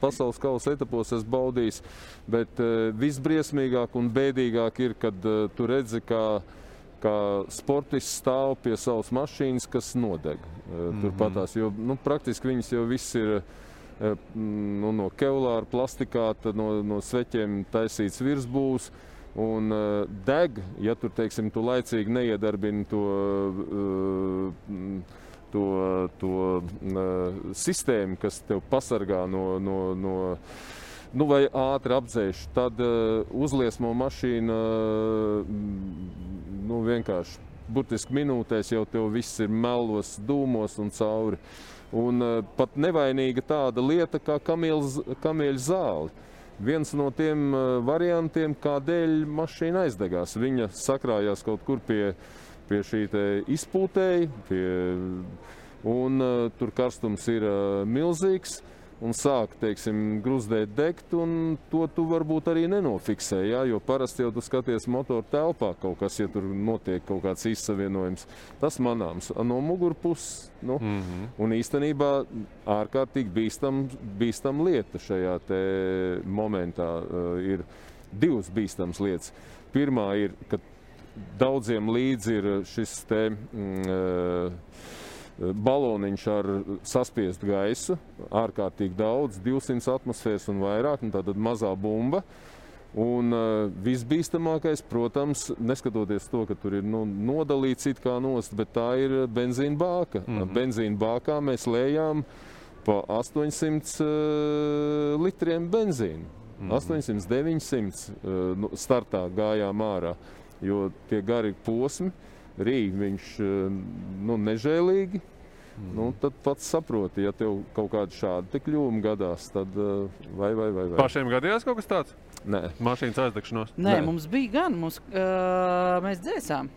pasaules kausa etapos esmu baudījis. Bet uh, visbriesmīgāk un bēdīgāk ir, kad tu redzi, kā, kā sportists stāv pie savas mašīnas, kas nodeg. Uh, Turpatās, jo nu, praktiski viņas jau viss ir. Nu, no kevlāra, plastikāta, no, no sveķiem taisīts virsbūves. Un uh, deg, ja tur teiksim, tu laicīgi neiedarbini to, mm, to, to uh, sistēmu, kas tev pasargā no, no, no nu, vai ātri apdzēš, tad uh, uzliesmo mašīna uh, nu, vienkārši. Burtiski minūtēs jau tev viss ir melos, dūmos un cauri. Un uh, pat nevainīga tāda lieta kā kamieļa zāle. Viens no tiem uh, variantiem, kādēļ mašīna aizdegās, viņa sakrājās kaut kur pie, pie šī izpūtēja, pie, un uh, tur karstums ir uh, milzīgs. Un sāk, teiksim, gruzdēt, degt, un to tu varbūt arī nenofiksē. Jā, jo parasti jau tu skaties motoru telpā kaut kas, ja tur notiek kaut kāds izsavienojums. Tas manāms no mugurpuses. Nu, mm -hmm. Un īstenībā ārkārtīgi bīstam, bīstam lieta šajā momentā uh, ir divas bīstamas lietas. Pirmā ir, ka daudziem līdzi ir šis te. Mm, uh, baloniņš ar saspiestu gaisu, ārkārtīgi daudz, 200 atmosfēras un vairāk, un tāda mazā bumba. Un uh, visbīstamākais, protams, neskatoties to, ka tur ir nu, nodalīts it kā nost, bet tā ir benzīna bāka. Mm -hmm. Benzīna bākā mēs lējām pa 800 uh, litriem benzīnu. Mm -hmm. 800, 900 uh, startā gājām ārā, jo tie gari posmi rīk viņš uh, nu, nežēlīgi. Mm. Nu, tad pats saproti, ja tev kaut kāda šāda kļūme gadās, tad uh, vai, vai, vai, vai. Pašiem gadījās kaut kas tāds? Nē, Mašīnas aizdegšanos. Nē, Nē. Mums bija gan, mums, uh, mēs dzēsām.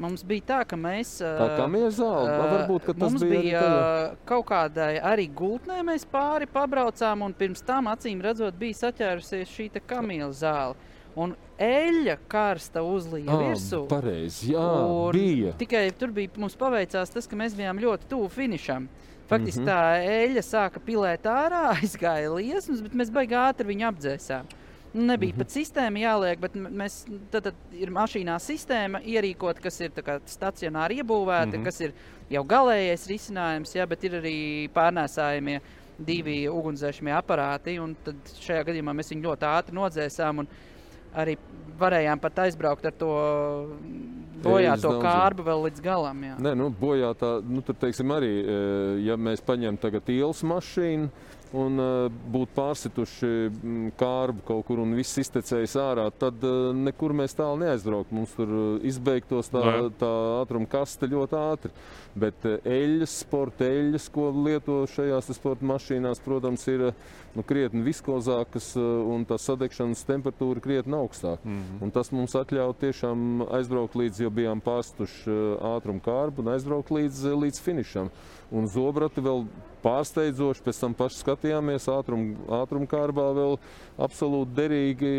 Mums bija tā, ka mēs. tā kā mieru zāle, ā, varbūt ka tas mums bija, bija uh, kaut kādai arī gultnē, mēs pāri pabraucām, un pirms tam acīm redzot, bija saķērusies šī kamīla zāle. Un eļļa karsta uzlīja Ā, virsū. Pareizi, jā, Un bija. Tikai tur bija mums paveicās tas, ka mēs bijām ļoti tuvu finišam. Faktiski mm. -hmm. tā eļļa sāka pilēt ārā, aizgāja liesmas, bet mēs baigi ātri viņu apdzēsām. Nu, Nebija mm. -hmm. pat sistēma jāliek, bet mēs tad, tad ir mašīnā sistēma ierīkot, kas ir stacionāri iebūvēta, mm. -hmm. kas ir jau galējais risinājums, jā, bet ir arī pārnēsājumie divi ugunsdzēsmie aparāti. Tad šajā gadījumā mēs viņu ļoti ātri nodzēsām. un Arī varējām pat aizbraukt ar to bojāto daudzumu. kārbu vēl līdz galam. Jā. Nē, nu, bojā tā, nu, tur teiksim arī, e, ja mēs paņemam tagad ielas mašīnu un e, būtu pārsituši kārbu kaut kur un viss iztecējis ārā, tad e, nekur mēs tālu neaizbrauktu. Mums tur e, izbeigtos tā, Jā. tā ātruma kaste ļoti ātri. Bet eļļas, sporta eļļas, ko lieto šajās sporta mašīnās, protams, ir nu, krietni viskozākas un tā sadegšanas temperatūra krietni augstāka. Mm -hmm. Un tas mums atļauj tiešām aizbraukt līdz, jo bijām pārstuši ātruma kārbu un aizbraukt līdz, līdz finišam. Un zobrati vēl pārsteidzoši, pēc tam paši skatījāmies ātrum, ātrum kārbā vēl absolūti derīgi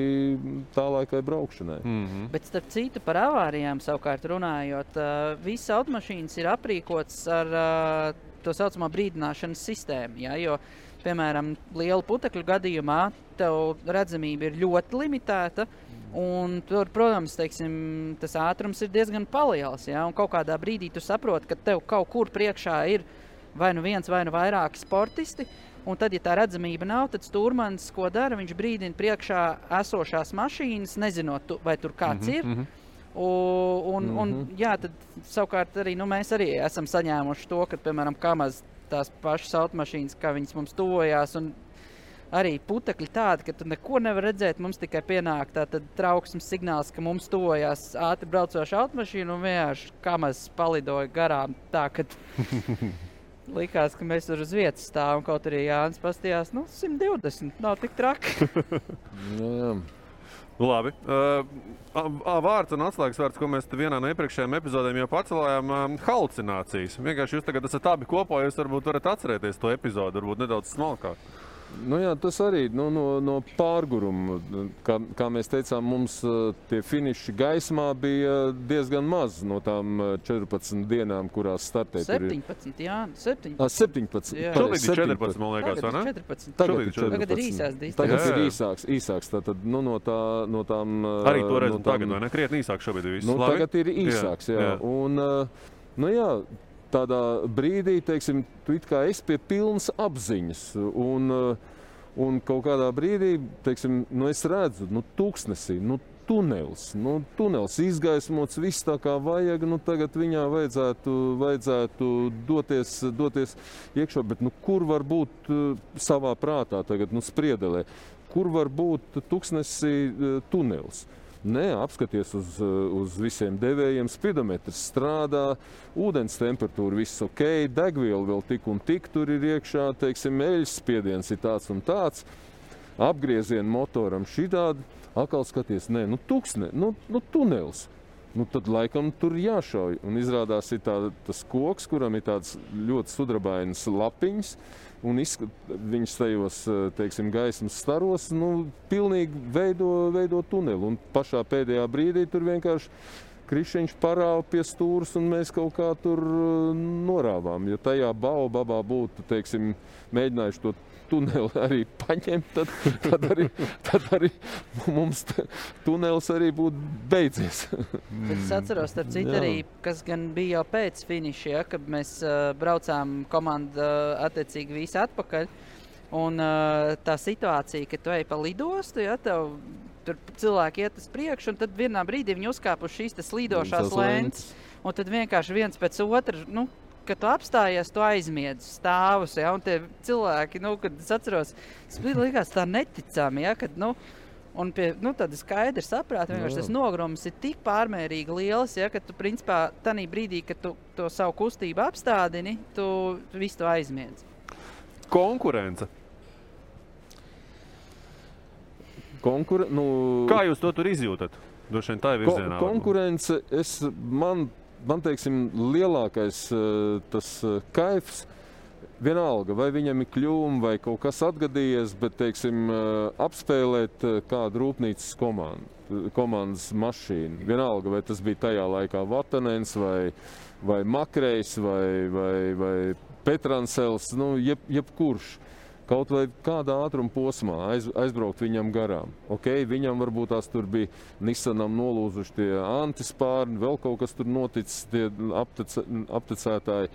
tālākai braukšanai. Mm -hmm. Bet starp citu par avārijām savukārt runājot, uh, visas automašīnas ir aprīkotas ar uh, tā saucamā brīdināšanas sistēmu. Ja? Jo, piemēram, liela putekļu gadījumā tev redzamība ir ļoti limitēta. Un tur, protams, teiksim, tas ātrums ir diezgan liels. Ja? Un kaut kādā brīdī tu saproti, ka tev kaut kur priekšā ir vai nu viens, vai nu vairāki sportisti. Un tad, ja tā redzamība nav, tad stūrmans, ko dara, viņš brīdina priekšā esošās mašīnas, nezinot, tu, vai tur kāds mm -hmm, ir. Mm -hmm. Un, un, un, jā, tad savukārt arī nu, mēs arī esam saņēmuši to, ka, piemēram, kamaz tās pašas automašīnas, kā viņas mums tuvojās, arī putekļi tādi, ka tu neko nevar redzēt. Mums tikai pienāk tāds trauksmes signāls, ka mums tuvojās ātri braucoša automašīna un vienkārši kamaz palidoja garām. Tā, ka likās, ka mēs tur uz vietas stāvam. Kaut arī Jānis pastījās, nu, 120 nav tik traki. Nu, jā. Nu, Labi. Uh, vārds un atslēgas vārds, ko mēs vienā no iepriekšējām epizodēm jau pacēlājām, um, halucinācijas. Vienkārši jūs tagad esat abi kopā, jūs varbūt varat atcerēties to epizodu, varbūt nedaudz smalkāk. Nu, jā, tas arī nu, no, no pārguruma. Kā, kā mēs teicām, mums uh, tie finiši gaismā bija diezgan maz no tām uh, 14 dienām, kurās startēja. Tur ir- 17, jā, 17. Ah, 17. Jā. Šobrīd ir 14, man liekas, Tagad ne? ir 14. Tagad, Šobrīd ir ir 14. Tagad ir īsās distances. Tagad Jā, ir īsāks. īsāks tātad, nu, no, tā, no tām, Arī toreiz no un tagad, vai ne? Krietni īsāk šobrīd ir viss. Nu, Labi? tagad ir īsāks. Jā, Jā, jā. Un, nu, jā, tādā brīdī, teiksim, tu it kā esi pie pilnas apziņas. Un, un kaut kādā brīdī, teiksim, nu, es redzu, nu, tūkstnesī, nu, tunels, nu, tunels izgaismots, viss tā kā vajag. Nu, tagad viņā vajadzētu, vajadzētu doties, doties iekšā, bet nu, kur var būt uh, savā prātā, tagad, nu, spriedelē, kur var būt tūkstnesī uh, tunels? Nē, apskaties uz, uz visiem devējiem. Spidometrs strādā, ūdens temperatūra viss ok, degviela vēl tik un tik tur ir iekšā, teiksim, eļļas spiediens ir tāds un tāds. Apgrieziena motoram šitādi, atkal skaties, nē, nu, tuksne, nu, nu tunels. Nu, tad laikam tur jāšauj. Un izrādās, ir tā, tas koks, kuram ir tāds ļoti sudrabainas lapiņas. Un izskat, viņš tajos eh, teiksim, gaismas staros nu, pilnīgi veido, veido tuneli. Un pašā pēdējā brīdī tur vienkārši krišņš parāva pie stūres, un mēs kaut kā tur eh, norāvām. Ja tajā baobabā būtu teiksim, mēģinājuši to tuneli arī paņemt, tad, tad, arī, tad arī mums tunelis arī būtu beidzies. Es atceros, starp citu, arī, kas bija jau pēc finiša, ja, kad mēs uh, braucām komandu uh, attiecīgi visi atpakaļ. Un uh, tā situācija, ka tu ej pa lidostu, ja tev tur cilvēki iet uz priekšu, un tad vienā brīdī viņi uzkāpa uz šīs slīdošās lēnas. Un tad vienkārši viens pēc otra, nu, kad tu apstājies, tu aizmiedz stāvus. Ja, un tie cilvēki, nu, kad es atceros, tas bija likās tā neticami. Ja, kad, nu, Un pie nu, tāda skaidra saprāta, vienkārši tas nogrums ir tik pārmērīgi liels, ja, ka tu principā tajā brīdī, kad tu to savu kustību apstādini, tu visu to aizmiedz. Konkurence. Konkure, nu, Kā jūs to tur izjūtat? Droši vien tā ir Ko, virzienā. konkurence, es, man, man teiksim, lielākais eh, tas eh, kaifs. Vienalga, vai viņam ir kļūme vai kaut kas atgadījies, bet teiksim, eh, apspēlēt kādu rūpnīcas komandu, komandas mašīnu. Vienalga, vai tas bija tajā laikā Vatanens vai, vai Makrejs vai, vai, vai Petransels, nu, jeb, jebkurš. Kaut vai kādā ātruma posmā aiz, aizbraukt viņam garām. Okay, viņam varbūt tās tur bija Nissanam nolūzuši tie antispārni, vēl kaut kas tur noticis, tie aptece, aptecētāji.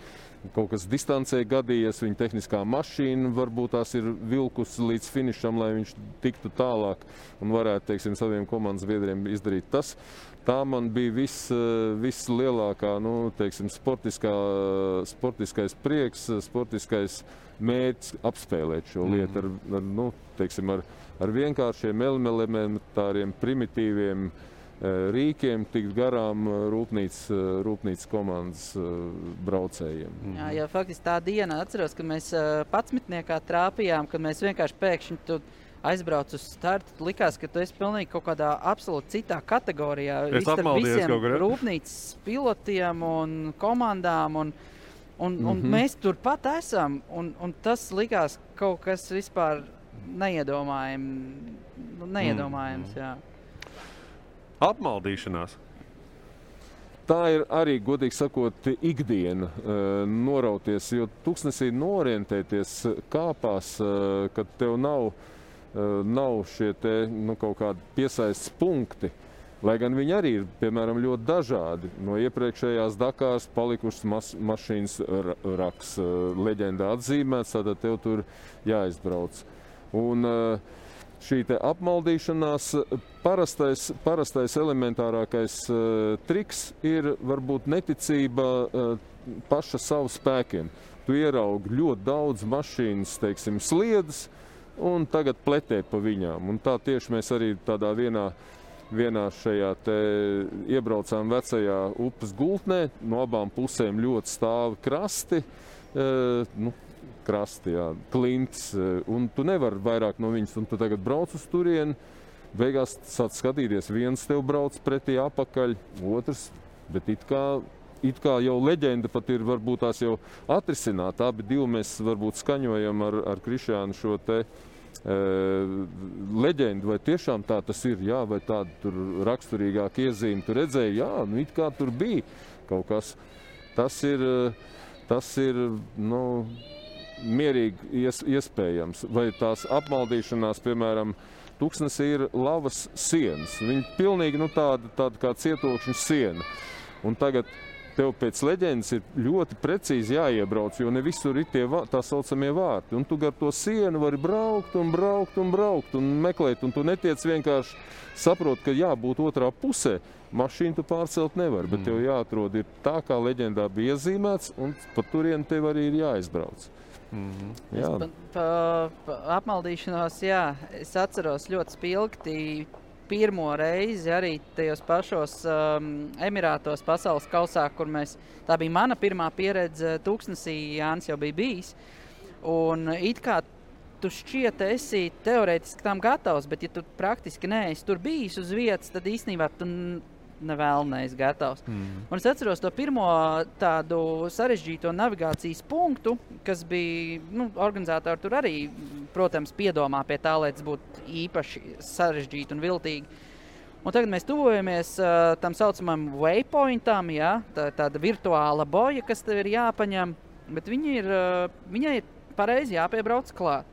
Kaut kas distancē gadījies, viņa tehniskā mašīna varbūt tās ir vilkusi līdz finišam, lai viņš tiktu tālāk un varētu, teiksim, saviem komandas biedriem izdarīt tas. Tā man bija viss, eh, vislielākā, nu, teiksim, sportiskā, sportiskais prieks, sportiskais mērķis apspēlēt šo Mhm. lietu ar, ar, nu, teiksim, ar, ar vienkāršiem elementāriem, primitīviem eh, rīkiem, tikt garām eh, rūpnīcas, eh, rūpnīcas komandas braucējiem. Jā, jā, faktiski tā diena, atceros, ka mēs uh, patsmitniekā trāpījām, kad mēs vienkārši pēkšņi tu aizbraucu uz startu. tu Likās, ka tu esi pilnīgi kaut kādā absolūti citā kategorijā. Es visiem kaut kur, rūpnīcas pilotiem un komandām. Un, un, un Mhm. mēs turpat esam. Un, un tas likās kaut kas vispār neiedomājams. Nu, neiedomājams jā. Apmaldīšanās. Tā ir arī, godīgi sakot, ikdiena, eh, norauties. Jo tūkstnesī norientēties kāpās, eh, kad tev nav, eh, nav šie te, nu, kaut kādi piesaistes punkti. Lai gan viņi arī ir piemēram, ļoti dažādi. No iepriekšējās Dakāras palikušas mas, mašīnas ra- raks, eh, leģenda atzīmēts, tad tev tur jāizbrauc. Un, Šī apmaldīšanās parastais, parastais elementārākais uh, triks ir varbūt neticība uh, paša savu spēkiem. Tu ieraugi ļoti daudz mašīnas, teiksim, sliedas, un tagad pletē pa viņām. Un tā tieši mēs arī tādā vienā, vienā šajā iebraucām vecajā upes gultnē. No abām pusēm ļoti stāvi krasti. Uh, nu, krasti, jā, klints, eh, un tu nevari vairāk no viņas, un tu tagad brauc uz turieni. Beigās sāc skatīties, viens tev brauc pretī apakaļ, otrs, bet it kā, it kā jau leģenda pat ir varbūt tās jau atrisināta. Abi divi mēs varbūt skaņojam ar, ar Krišānu šo te leģendu, vai tiešām tā tas ir, jā, vai tāda tur raksturīgāka iezīme tu redzēji, jā, nu it kā tur bija kaut kas. Tas ir, tas ir, nu, mierīgi ies, iespējams. Vai tās apmaldīšanās, piemēram, Tuksnesī ir lavas sienas. Viņa pilnīgi nu, tāda, tāda kā cietokšņa siena. Un tagad tev pēc leģendas ir ļoti precīzi jāiebrauc, jo ne visur ir tie tā saucamie vārti. Un tu gar to sienu vari braukt un braukt un braukt un meklēt, un tu netiec vienkārši saprot, ka jābūt otrā pusē. Mašīnu tu pārcelt nevar, bet tev jāatrod ir tā, kā leģendā bija iezīmēts, un pa turieni tev arī ir jāizbrauc. Es Jā. Pa, pa, pa apmaldīšanos, jā, es atceros ļoti spilgti. Pirmo reizi arī tajos pašos um, Emirātos, pasaules kausā, kur mēs. Tā bija mana pirmā pieredze. Tūkstnesī Jānis jau bija bijis. Un it kā tu šķiet, esi teorētiski tam gatavs, bet, ja tu praktiski neesi tur bijis uz vietas, tad īstenībā tu n- nevēl neesi gatavs. Mm. Un es atceros to pirmo tādu sarežģīto navigācijas punktu, kas bija. Nu, organizatori tur arī, protams, piedomā pie tā, lai tas būtu īpaši sarežģīti un viltīgi. Un tagad mēs tuvojamies uh, tam saucamajam waypointam, ja? tā, tāda virtuāla boja, kas tev ir jāpaņem. Bet viņi ir, uh, viņai ir pareizi jāpiebrauc klāt.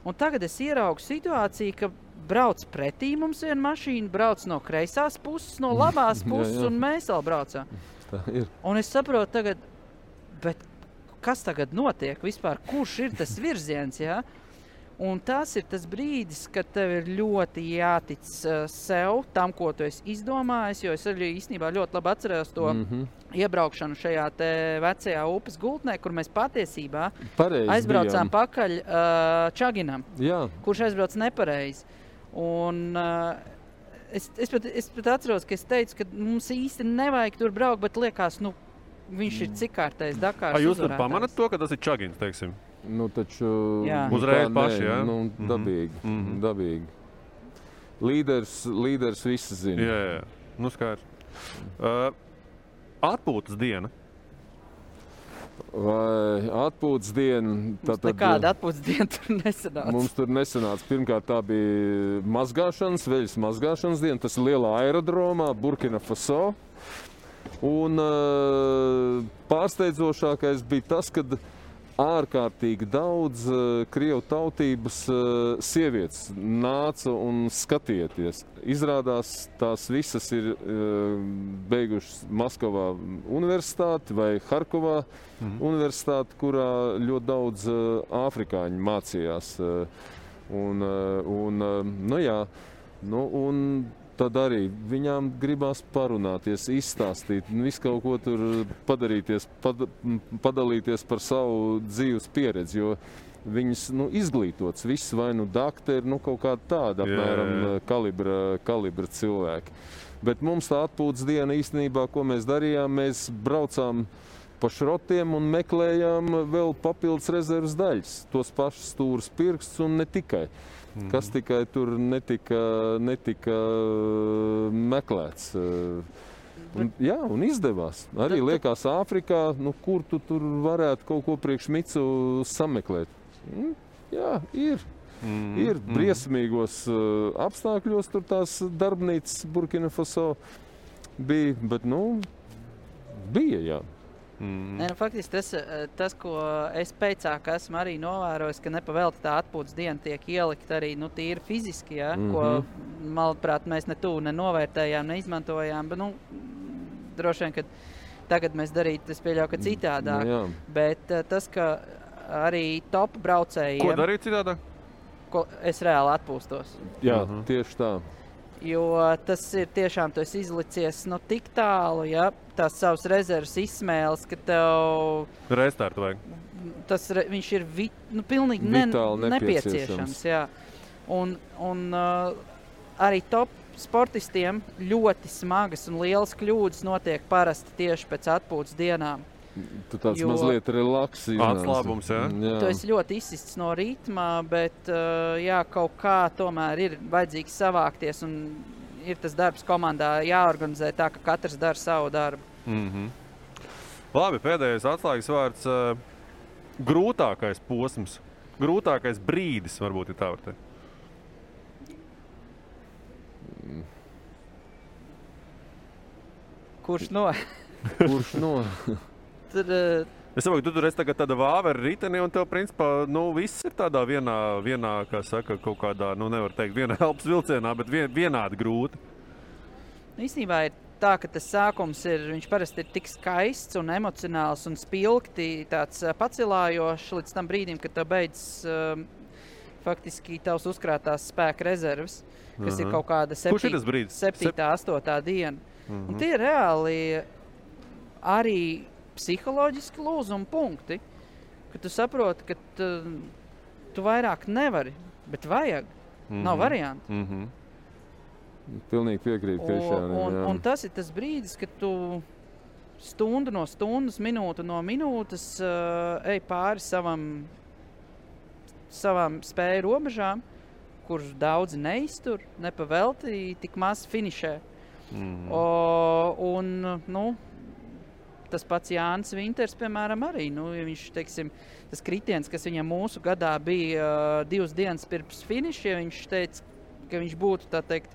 Un tagad es ieraugu situāciju, ka brauc pretī mums viena mašīna, brauc no kreisās puses, no labās Jā, puses, jā. un mēs vēl braucam. Un es saprotu, tagad, kas tagad notiek vispār? Kurš ir tas virziens? Ja? Un tas ir tas brīdis, kad tev ir ļoti jātic uh, sev, tam, ko tu esi izdomājis. Jo es arī īstenībā ļoti labi atceros to mm. -hmm. iebraukšanu šajā vecajā upes gultnē, kur mēs patiesībā Pareizi aizbraucām bijām. pakaļ uh, Čaginam, Jā, kurš aizbrauc nepareizi. Un, uh, es, es, pat, es pat atceros, ka es teicu, ka mums īsti nevajag tur braukt, bet liekas, nu, viņš ir cik kārtais Dakars. Vai jūs pamanāt to, ka tas ir čagins, teiksim? nu taču. Jā. nu, Uzreiz tā paši, jā? Nu, Mhm. dabīgi. Mhm. dabīgi. Līderis, līderis visi zina. Jā, jā. Nu, skaidrs. Uh, atpūtas diena. Vai atpūtas diena? Mums nekāda atpūtas diena tur nesanāca. Mums tur nesanāca. Pirmkārt, tā bija mazgāšanas, veļas mazgāšanas diena. Tas ir lielā aerodromā, Burkina Faso. Un uh, pārsteidzošākais bija tas, ka ārkārtīgi daudz uh, krievu tautības uh, sievietes nāca un skatieties. Izrādās, tās visas ir uh, beigušas Maskavā universitāti vai Harkovā Mhm. universitāti, kurā ļoti daudz afrikāņu mācījās. Un, un, nu, jā, nu, un tad arī viņām gribās parunāties, izstāstīt, visu kaut ko tur padarīties, pad, padalīties par savu dzīves pieredzi. Jo Viņas nu, izglītotas, visas vai nu dakteri, nu kaut kāda tāda Jā, apmēram jā. uh, kalibra, kalibra cilvēki. Bet mums tā atpūtas diena īstenībā, ko mēs darījām, mēs braucām pa šrotiem un meklējām vēl papildus rezerves daļas. Tos pašus stūrus pirkstus un ne tikai. Mm. Kas tikai tur netika, netika uh, meklēts. Uh, Un, jā, un izdevās. Arī liekas, Āfrikā, nu, kur tu tur varētu kaut ko priekš micu sameklēt. Mm, jā, ir. Mm. Ir briesmīgos uh, apstākļos, tur tās darbnīcas Burkina Faso bija. Bet, nu, bija, jā. Mm. Nē, nu, faktiski tas, eh, tas, ko es pēcāk esmu arī novērojis, ka nepavēlti tā atpūtas diena tiek ielikt arī nu, tīri fiziski, ja, mm -hmm. ko, manuprāt, mēs ne tuvu nenovērtējām, neizmantojām. Bet, nu, droši vien, ka tagad mēs darītu, es pieļauju, ka citādāk. Nu, jā. Bet eh, tas, ka arī top braucējiem, Ko darīt citādi? ko es reāli atpūstos. Jā, Mhm. tieši tā. Jo tas ir tiešām izlicies no tik tālu, ja tās savas rezerves izsmēles, ka tev Restartu vajag. tas re, viņš ir vi, nu, pilnīgi ne, nepieciešams. nepieciešams. Jā. Un, un uh, arī top sportistiem ļoti smagas un lielas kļūdas notiek parasti tieši pēc atpūtas dienām. Tu tāds Jo- mazliet relaks. iznāc. Atslābums, jā? jā. Tu esi ļoti izsists no ritma, bet uh, jā, kaut kā tomēr ir vajadzīgs savākties. un Ir tas darbs komandā jāorganizē tā, ka katrs dara savu darbu. Mm -hmm. Labi, pēdējais atslēgas vārds. Uh, grūtākais posms, grūtākais brīdis, varbūt ir tā var teikt. Kurš no? Kurš no? Tur, uh, Es saprotu, tu tur esi tāda vāvera riteni, un tev, principā, nu, viss ir tādā vienā, vienā kā saka, kaut kādā, nu, nevar teikt, vienā elpas vilcienā, bet vien, vienādi grūti. Īstenībā ir tā, ka tas sākums ir, viņš parasti ir tik skaists un emocionāls un spilgti tāds ā, pacilājošs līdz tam brīdim, kad tev beidzas um, faktiski tavs uzkrātās spēka rezerves, kas ir Aha. kaut kāda Kurš ir tas brīdis? 7. 8. diena. Un tie ir reāli arī psiholoģiski lūzuma punkti, ka tu saproti, ka tu, tu vairāk nevari, bet vajag. Mm -hmm. Nav variantu. Mm -hmm. Pilnīgi piekrītu Un, Krišjānam. un, jā. un tas ir tas brīdis, kad tu stundu no stundas, minūte no minūtes uh, ej pāri savam, savām spēju robežām, kuras daudzi neiztur, nepavelti, tik maz finišē. Mm. O, un, nu, tas pats Jānis Vinters, piemēram, arī. Nu, viņš, teiksim, tas kritiens, kas viņam mūsu gadā bija uh, divas dienas pirms finiša, ja viņš teica, ka viņš būtu tā teikt,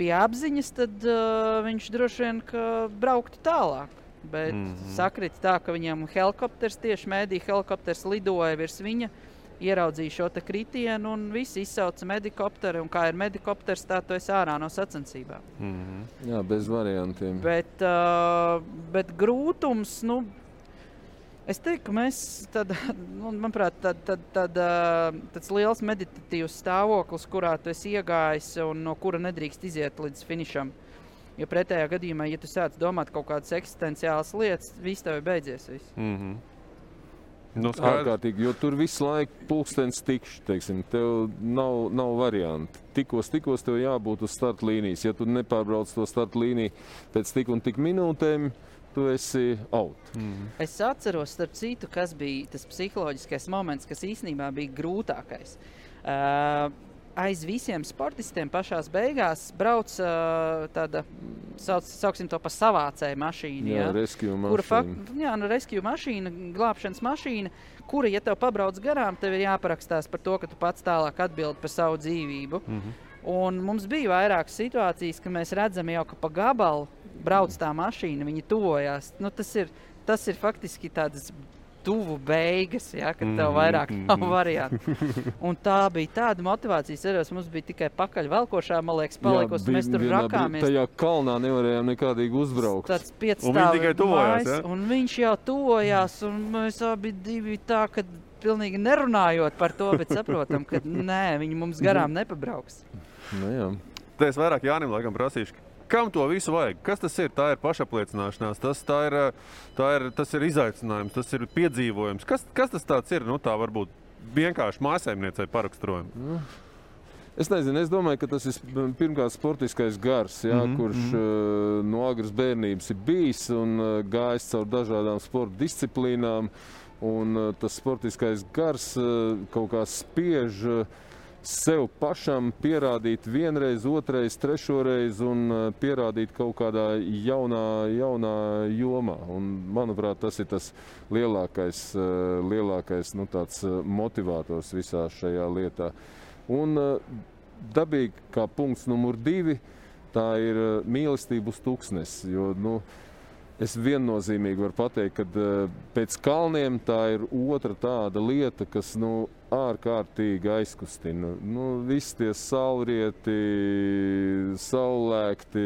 pie apziņas, tad uh, viņš droši vien brauktu tālāk. Bet mm. -hmm. sakrit tā, ka viņam helikopters tieši mēdī, helikopters lidoja virs viņa, ieraudzīja šo te kritienu un visi izsauca medikopteru. Un kā ir medikopters, tā tu esi ārā no sacensībām. Mm -hmm. jā, bez variantiem. Bet, uh, bet grūtums, nu, es teiktu, ka mēs, tad, nu, manuprāt, tad, tad, tad, tāds liels meditatīvs stāvoklis, kurā tu esi iegājis un no kura nedrīkst iziet līdz finišam. Jo pretējā gadījumā, ja tu sāc domāt kaut kādas eksistenciālas lietas, viss tev ir beidzies. Viss. Mm -hmm. Nu, skaidrs. Ārkārtīgi, jo tur visu laiku pulkstenis tikšs, teiksim, tev nav, nav variantu. Tikos, tikos tev jābūt uz starta līnijas. Ja tu nepārbrauc to starta līniju pēc tik un tik minūtēm, tu esi out. Mm. Es atceros, starp citu, kas bija tas psiholoģiskais moments, kas īstenībā bija grūtākais. Uh, aiz visiem sportistiem pašā beigās brauc uh, tāda, sauc, sauksim to par savācēju mašīnu. Jā, rescue Kura mašīna. jā, nu, rescue mašīna, glābšanas mašīna, kura, ja tev pabrauc garām, tev ir jāparakstās par to, ka tu pats tālāk atbild par savu dzīvību. Mm -hmm. Un mums bija vairākas situācijas, kad mēs redzam, jau, ka pa gabalu brauc tā mašīna, viņi tuvojās. Nu, tas, ir, tas ir faktiski tāds tuvu beigas, ja, kad tev Mhm, vairāk nav mhm. variantu. Un tā bija tāda motivācija. Es atceros, mums bija tikai pakaļ velkošā, man liekas, palikusi. bija Mēs tur rakāmies. Tajā kalnā nevarējām nekādīgi uzbraukt. Viņi piecstāvīgs tikai tuvojās, ja? Un viņš jau tuvojās, un mēs abi divi tā, ka pilnīgi nerunājot par to, bet saprotam, ka nē, viņi mums garām nepabrauks. Nu, jā. Te es vairāk Jānim laikam prasīšu. Kam to visu vajag? Kas tas ir? Tā ir pašapliecināšanās, tas, tā ir, eh, tā ir, tas ir izaicinājums, tas ir piedzīvojums. Kas, kas tas ir? Nu, tā varbūt vienkārši mājsaimniecei paraksturojumi. Es nezinu, es domāju, ka tas ir pirmkārt sportiskais gars, jā, mm -hmm, kurš mm -hmm. no agras bērnības ir bijis un uh, gājis caur dažādām sporta disciplīnām. Un, tas sportiskais gars kaut kā spiež sev pašam pierādīt vienreiz, otrreiz, trešoreiz un uh, pierādīt kaut kādā jaunā, jaunā jomā. Un, manuprāt, tas ir tas lielākais, uh, lielākais nu, uh, motivators visā šajā lietā. Un dabīgi, kā punkts numur divi, tā ir mīlestība uz tūkstnes. Jo, nu, es viennozīmīgi varu pateikt, ka pēc kalniem tā ir otra tāda lieta, kas nu, ārkārtīgi aizkustina. Nu, visi tie saulrieti, saulēkti.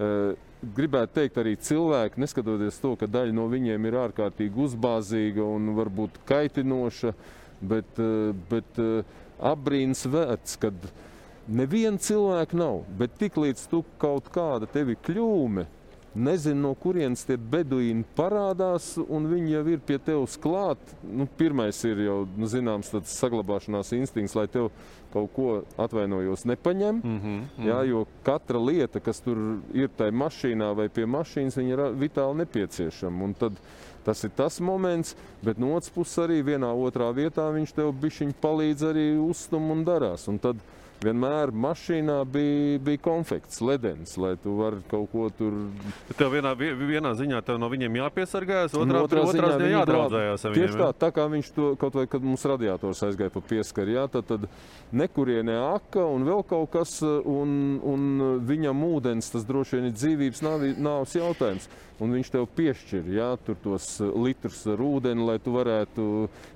Uh, gribētu teikt, arī cilvēki, neskatoties to, ka daļa no viņiem ir ārkārtīgi uzbāzīga un varbūt kaitinoša, bet, eh, bet eh, apbrīns vērts, kad neviena cilvēka nav. Bet tiklīdz tu kaut kāda tevi kļūme, nezinu, no kurienes tie beduīni parādās, un viņi jau ir pie tevis klāt. Nu, pirmais ir jau nu, zināms saglabāšanās instinkts, lai tev kaut ko atvainojos nepaņem. Mm -hmm, jā, jo katra lieta, kas tur ir tajā mašīnā vai pie mašīnas, ir vitāli nepieciešama. Tad Tas ir tas moments, bet no otras puses arī vienā otrā vietā viņš tev bišķiņ palīdz arī uzstum un darās. Un tad vienmēr mašīnā bija, bija konfekts, ledens, lai tu varētu kaut ko tur. Tev vienā, vi- vienā ziņā tev no viņiem jāpiesargās, otrā, otrā, ziņā viņi jādraudzējās ar Tieši viņiem. tā, tā kā viņš to kaut vai, kad mums radiators aizgāja pa pieskaru, jā, tad, tad nekurienē aka un vēl kaut kas, un, un viņam ūdens, tas droši vien ir dzīvības nāvi- nāves jautājums. Un viņš tev piešķir jā, tur tos litrus ar ūdeni, lai tu varētu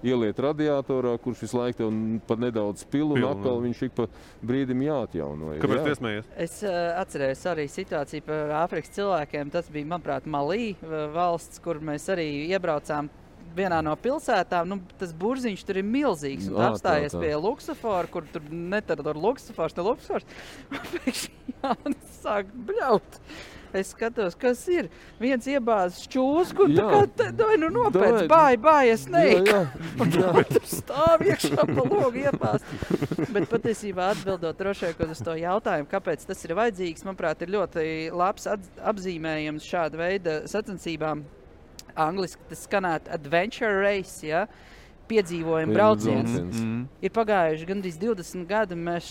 ieliet radiatorā, kurš visu laiku tev pat nedaudz pilu, un Pilnu. atkal viņš ik pa brīdim jāatjauno. Kāpēc jā. iesmējies? Es uh, atceros arī situāciju par Āfrikas cilvēkiem. Tas bija, manuprāt, Malī, v- valsts, kur mēs arī iebraucām. Vienā no pilsētām, nu, tas burziņš tur ir milzīgs. Un Ā, tā, apstājies tā. pie Luksafora, kur tur netur Luksafors, ne Luksafors. Pēkšņi Jānis sāk bļaut. Es skatos, kas ir. Viens iebāzts čūsku, un tā Jā. kā te, doj, nu nopēc, Doj. bāj, bāj, es neieku. Tur stāv iekšā pa logu iepāst. Bet patiesībā atbildot vien uz to jautājumu, kāpēc tas ir vajadzīgs, manuprāt, ir ļoti labs apzīmējums šāda veida sacensībām. Angliski tas skanētu adventure race, ja? piedzīvojuma brauciens. brauciens. Mm. Ir pagājuši gandrīz 20 gadi, mēs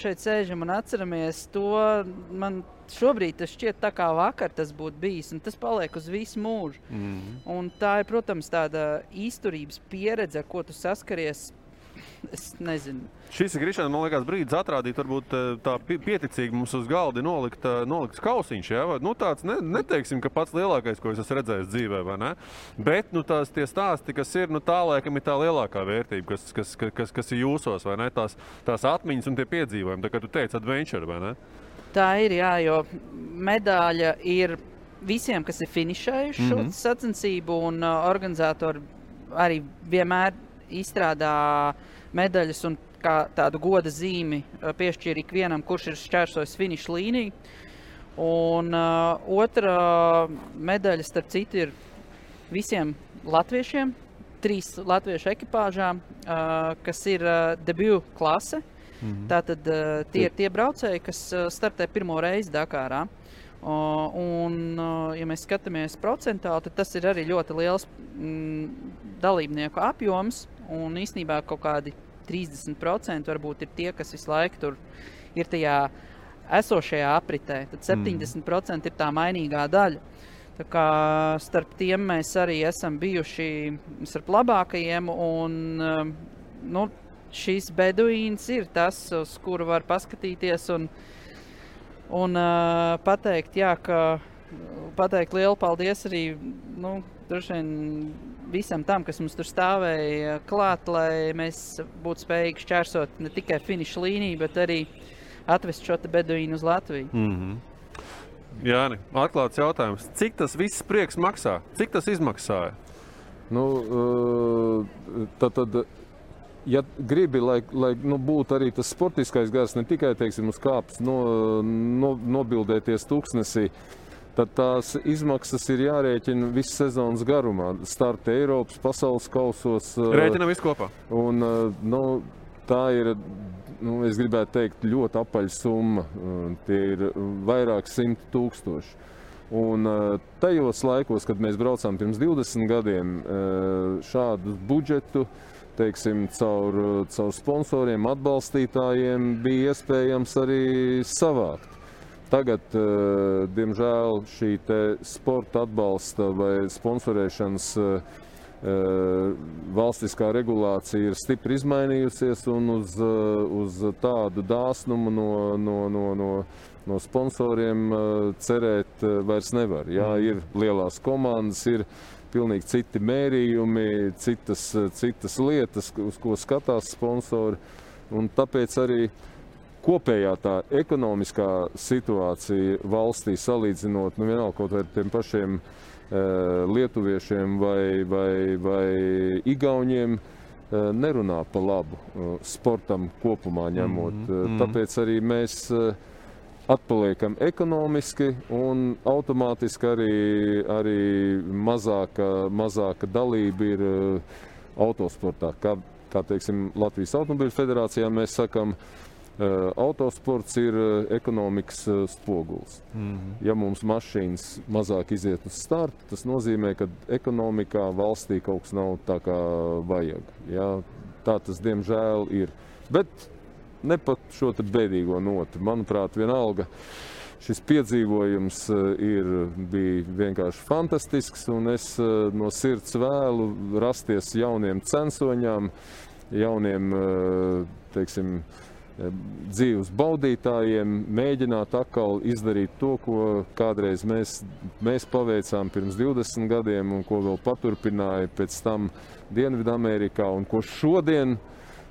šeit sēžam un atceramies to. Man šobrīd tas šķiet tā kā vakar tas būtu bijis, un tas paliek uz visu mūžu. Mm. Un tā ir, protams, tāda īsturības pieredze, ar ko tu saskaries. Es nezinu, Šis ir Krišāns, man liekas, brīdis atrādīt, varbūt eh, tā pi- pieticīgi mums uz galda nolikt, eh, nolikt kausiņš. Ja? Nu, tāds ne, neteiksim, ka pats lielākais, ko es esmu redzējis dzīvē, vai ne? Bet nu, tās stāsti, kas ir, nu, tā laikam ir tā lielākā vērtība, kas, kas, kas, kas, ir jūsos, vai ne? Tās, tās atmiņas un tie piedzīvojumi, tā kā tu teici, adventure, vai ne? tā ir. Jā, jo medaļa ir visiem, kas ir finišējuši mm. -hmm. sacensību, un uh, organizatori arī vienmēr izstrādā medaļas un tādu goda zīmi uh, piešķir ikvienam, kurš ir šķērsojis finiša līniju. Un uh, otra medaļa, starp citu, ir visiem latviešiem, trīs latviešu ekipāžām, uh, kas ir uh, debiju klase. Mm -hmm. Tātad uh, tie ir tie braucēji, kas uh, startē pirmo reizi Dakārā. Uh, un, uh, ja mēs skatāmies procentuāli, tad tas ir arī ļoti liels mm, dalībnieku apjoms. Un īsnībā kaut kādi 30% varbūt ir tie, kas visu laiku tur ir tajā esošajā apritē. Tad 70% ir tā mainīgā daļa. Tā kā starp tiem mēs arī esam bijuši starp labākajiem. Un, um, nu, šis beduīns ir tas, uz kuru var paskatīties un, un uh, pateikt, jā, ka pateikt lielu paldies arī nu, droši vien visam tam, kas mums tur stāvēja klāt, lai mēs būtu spējīgi šķērsot ne tikai finiša līniju, bet arī atvest šo te beduīnu uz Latviju. Mm -hmm. Jā, nē, atklāts jautājums. Cik tas viss prieks maksā? Cik tas izmaksāja? Nu, eh, tad, tad, ja gribi, lai, lai nu, būtu arī tas sportiskais gars, ne tikai teiksim, uz kāpnes no, no, nobildēties tūkstnesī, tad tās izmaksas ir jārēķina visu sezonas garumā. Starta Eiropas, pasaules kausos. eh, Rēķinam visu kopā. Un, eh, nu, tā ir. Nu, es gribētu teikt, ļoti apaļa summa. Tie ir vairāk simti tūkstoši. Un eh, tajos laikos, kad mēs braucām pirms 20 gadiem, šādu budžetu teiksim, caur, caur sponsoriem, atbalstītājiem bija iespējams arī savākt. Tagad, eh, diemžēl, šī sporta atbalsta vai sponsorēšanas eh, uh, valstiskā regulācija ir stipri izmainījusies un uz, uh, uz tādu dāsnumu no, no, no, no, no sponsoriem uh, cerēt uh, vairs nevar. Jā, ir lielās komandas, ir pilnīgi citi mērījumi, citas, uh, citas lietas, uz ko skatās sponsori. Un tāpēc arī kopējā tā ekonomiskā situācija valstī salīdzinot, nu vienalga kaut vai ar tiem pašiem uh, lietuviešiem vai, vai, vai igauniem, uh, nerunā pa labu uh, sportam kopumā ņemot. Mm. -hmm. Tāpēc arī mēs atpaliekam ekonomiski un automātiski arī, arī mazāka, mazāka dalība ir autosportā. Kā, kā teiksim, Latvijas Automobiļu federācijā mēs sakam, uh, autosports ir uh, ekonomikas uh, spogulis. Mhm. Ja mums mašīnas mazāk iziet uz startu, tas nozīmē, ka ekonomikā valstī kaut kas nav tā kā vajag. Jā, tā tas diemžēl ir. Bet ne pat šo bēdīgo notu. Manuprāt, vienalga. Šis piedzīvojums eh, ir, bija vienkārši fantastisks, un es eh, no sirds vēlu rasties jauniem censoņiem, jauniem eh, teiksim, eh, dzīves baudītājiem, mēģināt atkal izdarīt to, ko kādreiz mēs, mēs paveicām pirms 20 gadiem, un ko vēl paturpināja pēc tam Dienvidamerikā, un ko šodien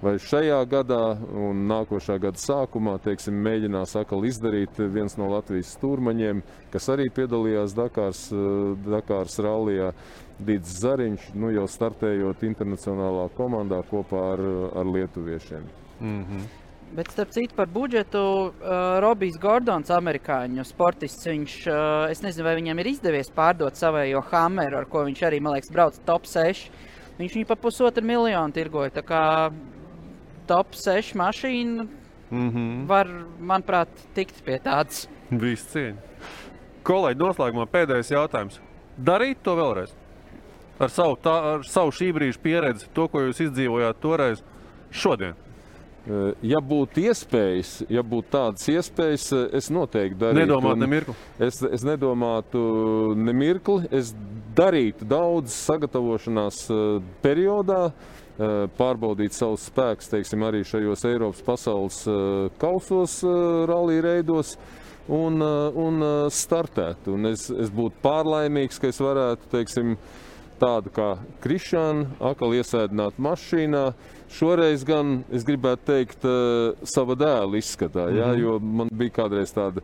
vai šajā gadā un nākošā gada sākumā teiksim, mēģinās atkal izdarīt viens no Latvijas stūrmaņiem, kas arī piedalījās Dakārs, eh, Dakārs rallijā. Dīts Zariņš, nu jau startējot internacionālā komandā kopā ar, ar lietuviešiem. Mhm. Bet, starp citu, par budžetu uh, Robijs Gordons, amerikāņu sportists, viņš, uh, es nezinu, vai viņam ir izdevies pārdot savējo Hammeru, ar ko viņš arī, man liekas, brauc top 6. Viņš viņu pa pusotru miljonu tirgoja. Tā kā top 6 mašīna Mhm. var, manuprāt, tikt pie tādas. Viss cieņa. Kolēģi, noslēgumā pēdējais jautājums. Darīt to vēlreiz? Ar savu, tā, ar savu šī brīža pieredzi, to, ko jūs izdzīvojāt toreiz, šodien. Eh, Ja būtu iespējas, ja būtu tādas iespējas, eh, es noteikti darītu. Nedomāt un ne mirkli. Es, es nedomātu ne mirkli. Es darītu daudz sagatavošanās eh, periodā, pārbaudīt savus spēkus, teiksim, arī šajos Eiropas pasaules kausos, rallija reidos. Un, un startēt. Un es, es būtu pārlaimīgs, ka es varētu, teiksim, tādu kā Krišānu, atkal iesēdināt mašīnā. Šoreiz gan es gribētu teikt, uh, sava dēla izskatā, mm -hmm. Jo man bija kādreiz tāda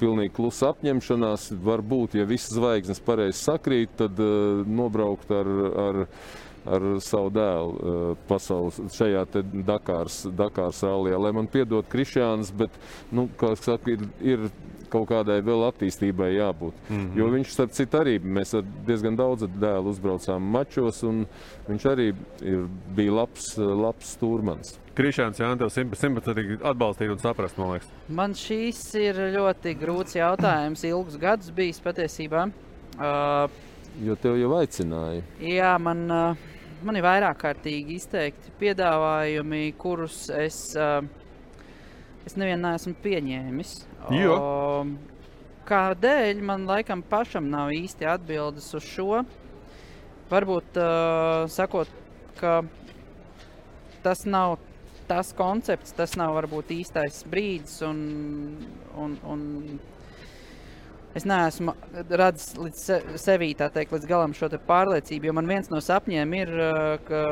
pilnīgi klusa apņemšanās. Varbūt, ja visas zvaigznes pareizi sakrīt, tad uh, nobraukt ar, ar, ar savu dēlu pasaules šajā te Dakārs, Dakārs rallijā. Lai man piedod Krišāns, bet, nu, kā es saku, ir, ir kaut kādai vēl attīstībai jābūt. Mm. -hmm. Jo viņš, starp citu, arī mēs ar diezgan daudz dēlu uzbraucām mačos, un viņš arī ir, bija labs, labs stūrmans. Krišāns Jānis simtprocentīgi atbalstīt un saprast, man liekas. Man šīs ir ļoti grūts jautājums, ilgus gadus bijis patiesībā. Uh, Jo tev jau aicināja. Jā, man, uh, man ir vairāk kārtīgi izteikti piedāvājumi, kurus es, uh, es nevienu neesmu pieņēmis. Jo? Um, Kādēļ man laikam pašam nav īsti atbildes uz šo? Varbūt uh, sakot, ka tas nav tas koncepts, tas nav varbūt īstais brīdis. Un, un, un es neesmu radzis līdz se, sevī, tā teikt, līdz galam šo pārliecību. Jo man viens no sapņiem ir, ka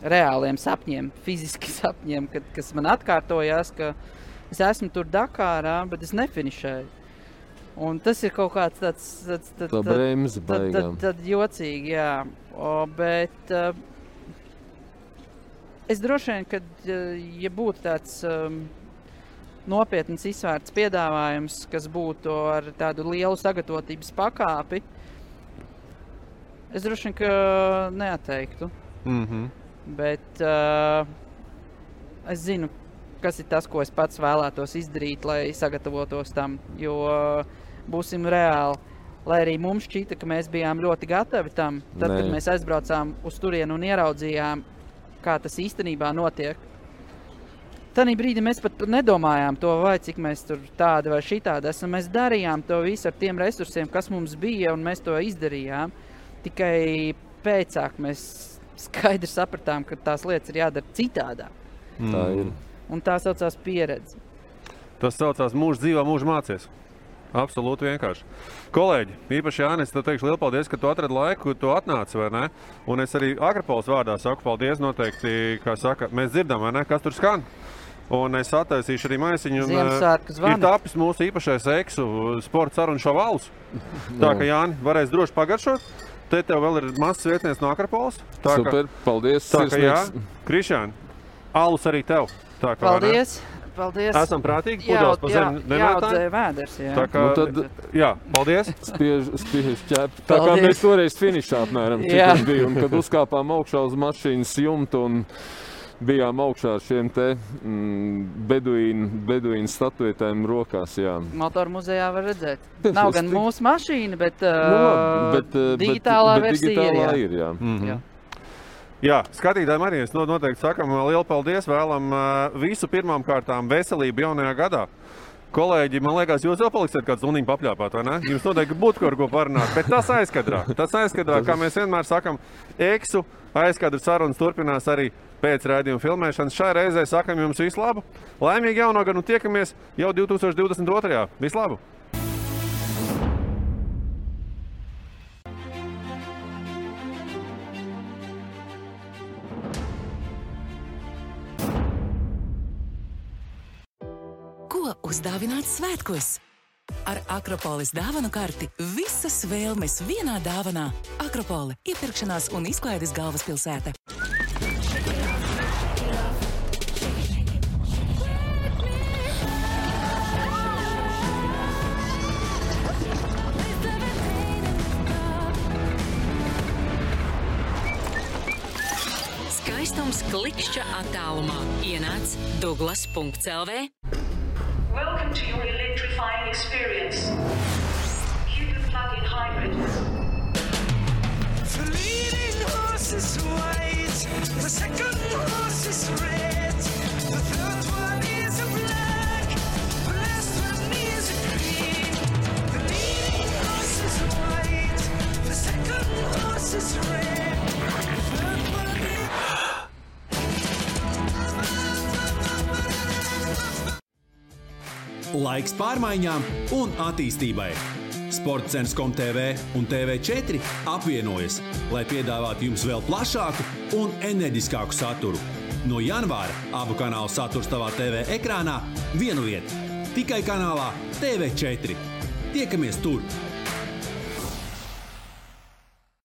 reāliem sapņiem, fiziski sapņiem, kad, kas man atkārtojās, ka es esmu tur Dakārā, bet es nefinišēju. Un tas ir kaut kāds tāds tāds tāds Tā bremze tad, tad, baigām. tad jocīgi, jā. O, bet uh, es droši vien, uh, ja būtu tāds um, nopietns izsvērts piedāvājums, kas būtu ar tādu lielu sagatavotības pakāpi, es droši vien neatteiktu. Mhm. Bet uh, es zinu, kas ir tas, ko es pats vēlētos izdarīt, lai sagatavotos tam. Jo būsim reāli. Lai arī mums šķita, ka mēs bijām ļoti gatavi tam, tad, Nē. kad mēs aizbraucām uz turieni un ieraudzījām, kā tas īstenībā notiek. Tajā brīdī mēs pat nedomājām to, vai cik mēs tur tādi vai šitādi esam. Mēs darījām to visu ar tiem resursiem, kas mums bija, un mēs to izdarījām. Tikai pēcāk mēs skaidri sapratām, ka tās lietas ir jādara citādāk. Tā ir. Un tā saucās pieredze. Tas saucās mūža dzīvā, mūža mācīties. Absolūti vienkārši. Kolēģi, īpaši Jānis, tev teikšu lielu paldies, ka tu atradi laiku, tu atnāci, vai ne? Un es arī Agrapols vārdā saku paldies noteikti, kā saka, mēs dzirdam, vai ne, kas tur skan. Un es attaisīšu arī maisiņu. un, Ziemassvētku eh. Ir tapis mūsu īpašais eksu sporta sarunu šovāls. Tā ka Jāni varēs droši pagaršot. Te tev vēl ir mazs vietnieks no Akrapols. Tā ka- Super, paldies. Tā kā jā. Krišāni, alus arī tev. Tā kā, vai ne? Paldies! Paldies! Esam prātīgi, Jā, pudeles pa zemi jāaudzē vēders, jā. Tā kā, Nu tad- jā, paldies. Spiež, spiež ķep. Tā kā Paldies. mēs toreiz finišā apmēram cik bija. Un kad uzkāpām augšā uz mašīnas jumta un bijām augšā ar šiem te mm, beduīnu, beduīnu statuetēm rokās. Jā. Motoru muzejā var redzēt. Tas Nav gan tik- mūsu mašīna, bet, uh, Nu, labi, bet, bet- digitālā bet versija digitālā ir. Jā. ir, jā. Mhm. Jā. Jā, skatītājiem arī es no- noteikti sakam uh, lielu paldies. Vēlam uh, visu pirmām kārtām veselību jaunajā gadā. Kolēģi, man liekas, jūs vēl paliksiet kādu zuniņu papļāpāt, vai ne? Jums noteikti būtu par ko parunāt, bet tas aizkadrā. Tas aizkadrā, kā mēs vienmēr sakam, eksu aizkadra sarunas turpinās arī pēc raidījuma filmēšanas. Šai reizē sakam jums visu labu, laimīgu jauno gadu un tiekamies jau 2022. Visu labu! Ko uzdāvināt svētkos? Ar Akropolis dāvanu karti visas vēlmes vienā dāvanā. Akropole - iepirkšanās un izklaides galvaspilsēta. Skaistums klikšķa attālumā ienāc Douglas.CLV. Welcome to your electrifying experience. Cupid plug-in hybrid. The leading horse is white, the second horse is red, the third one is a black, the last one is a green. The leading horse is white, the second horse is red, Laiks pārmaiņām un attīstībai. Sports centrs ComTV un TV4 apvienojas, lai piedāvātu jums vēl plašāku un enerģiskāku saturu. No janvāra abu kanālu saturs tavā TV ekrānā vienu vietu - tikai kanālā TV4. Tiekamies tur!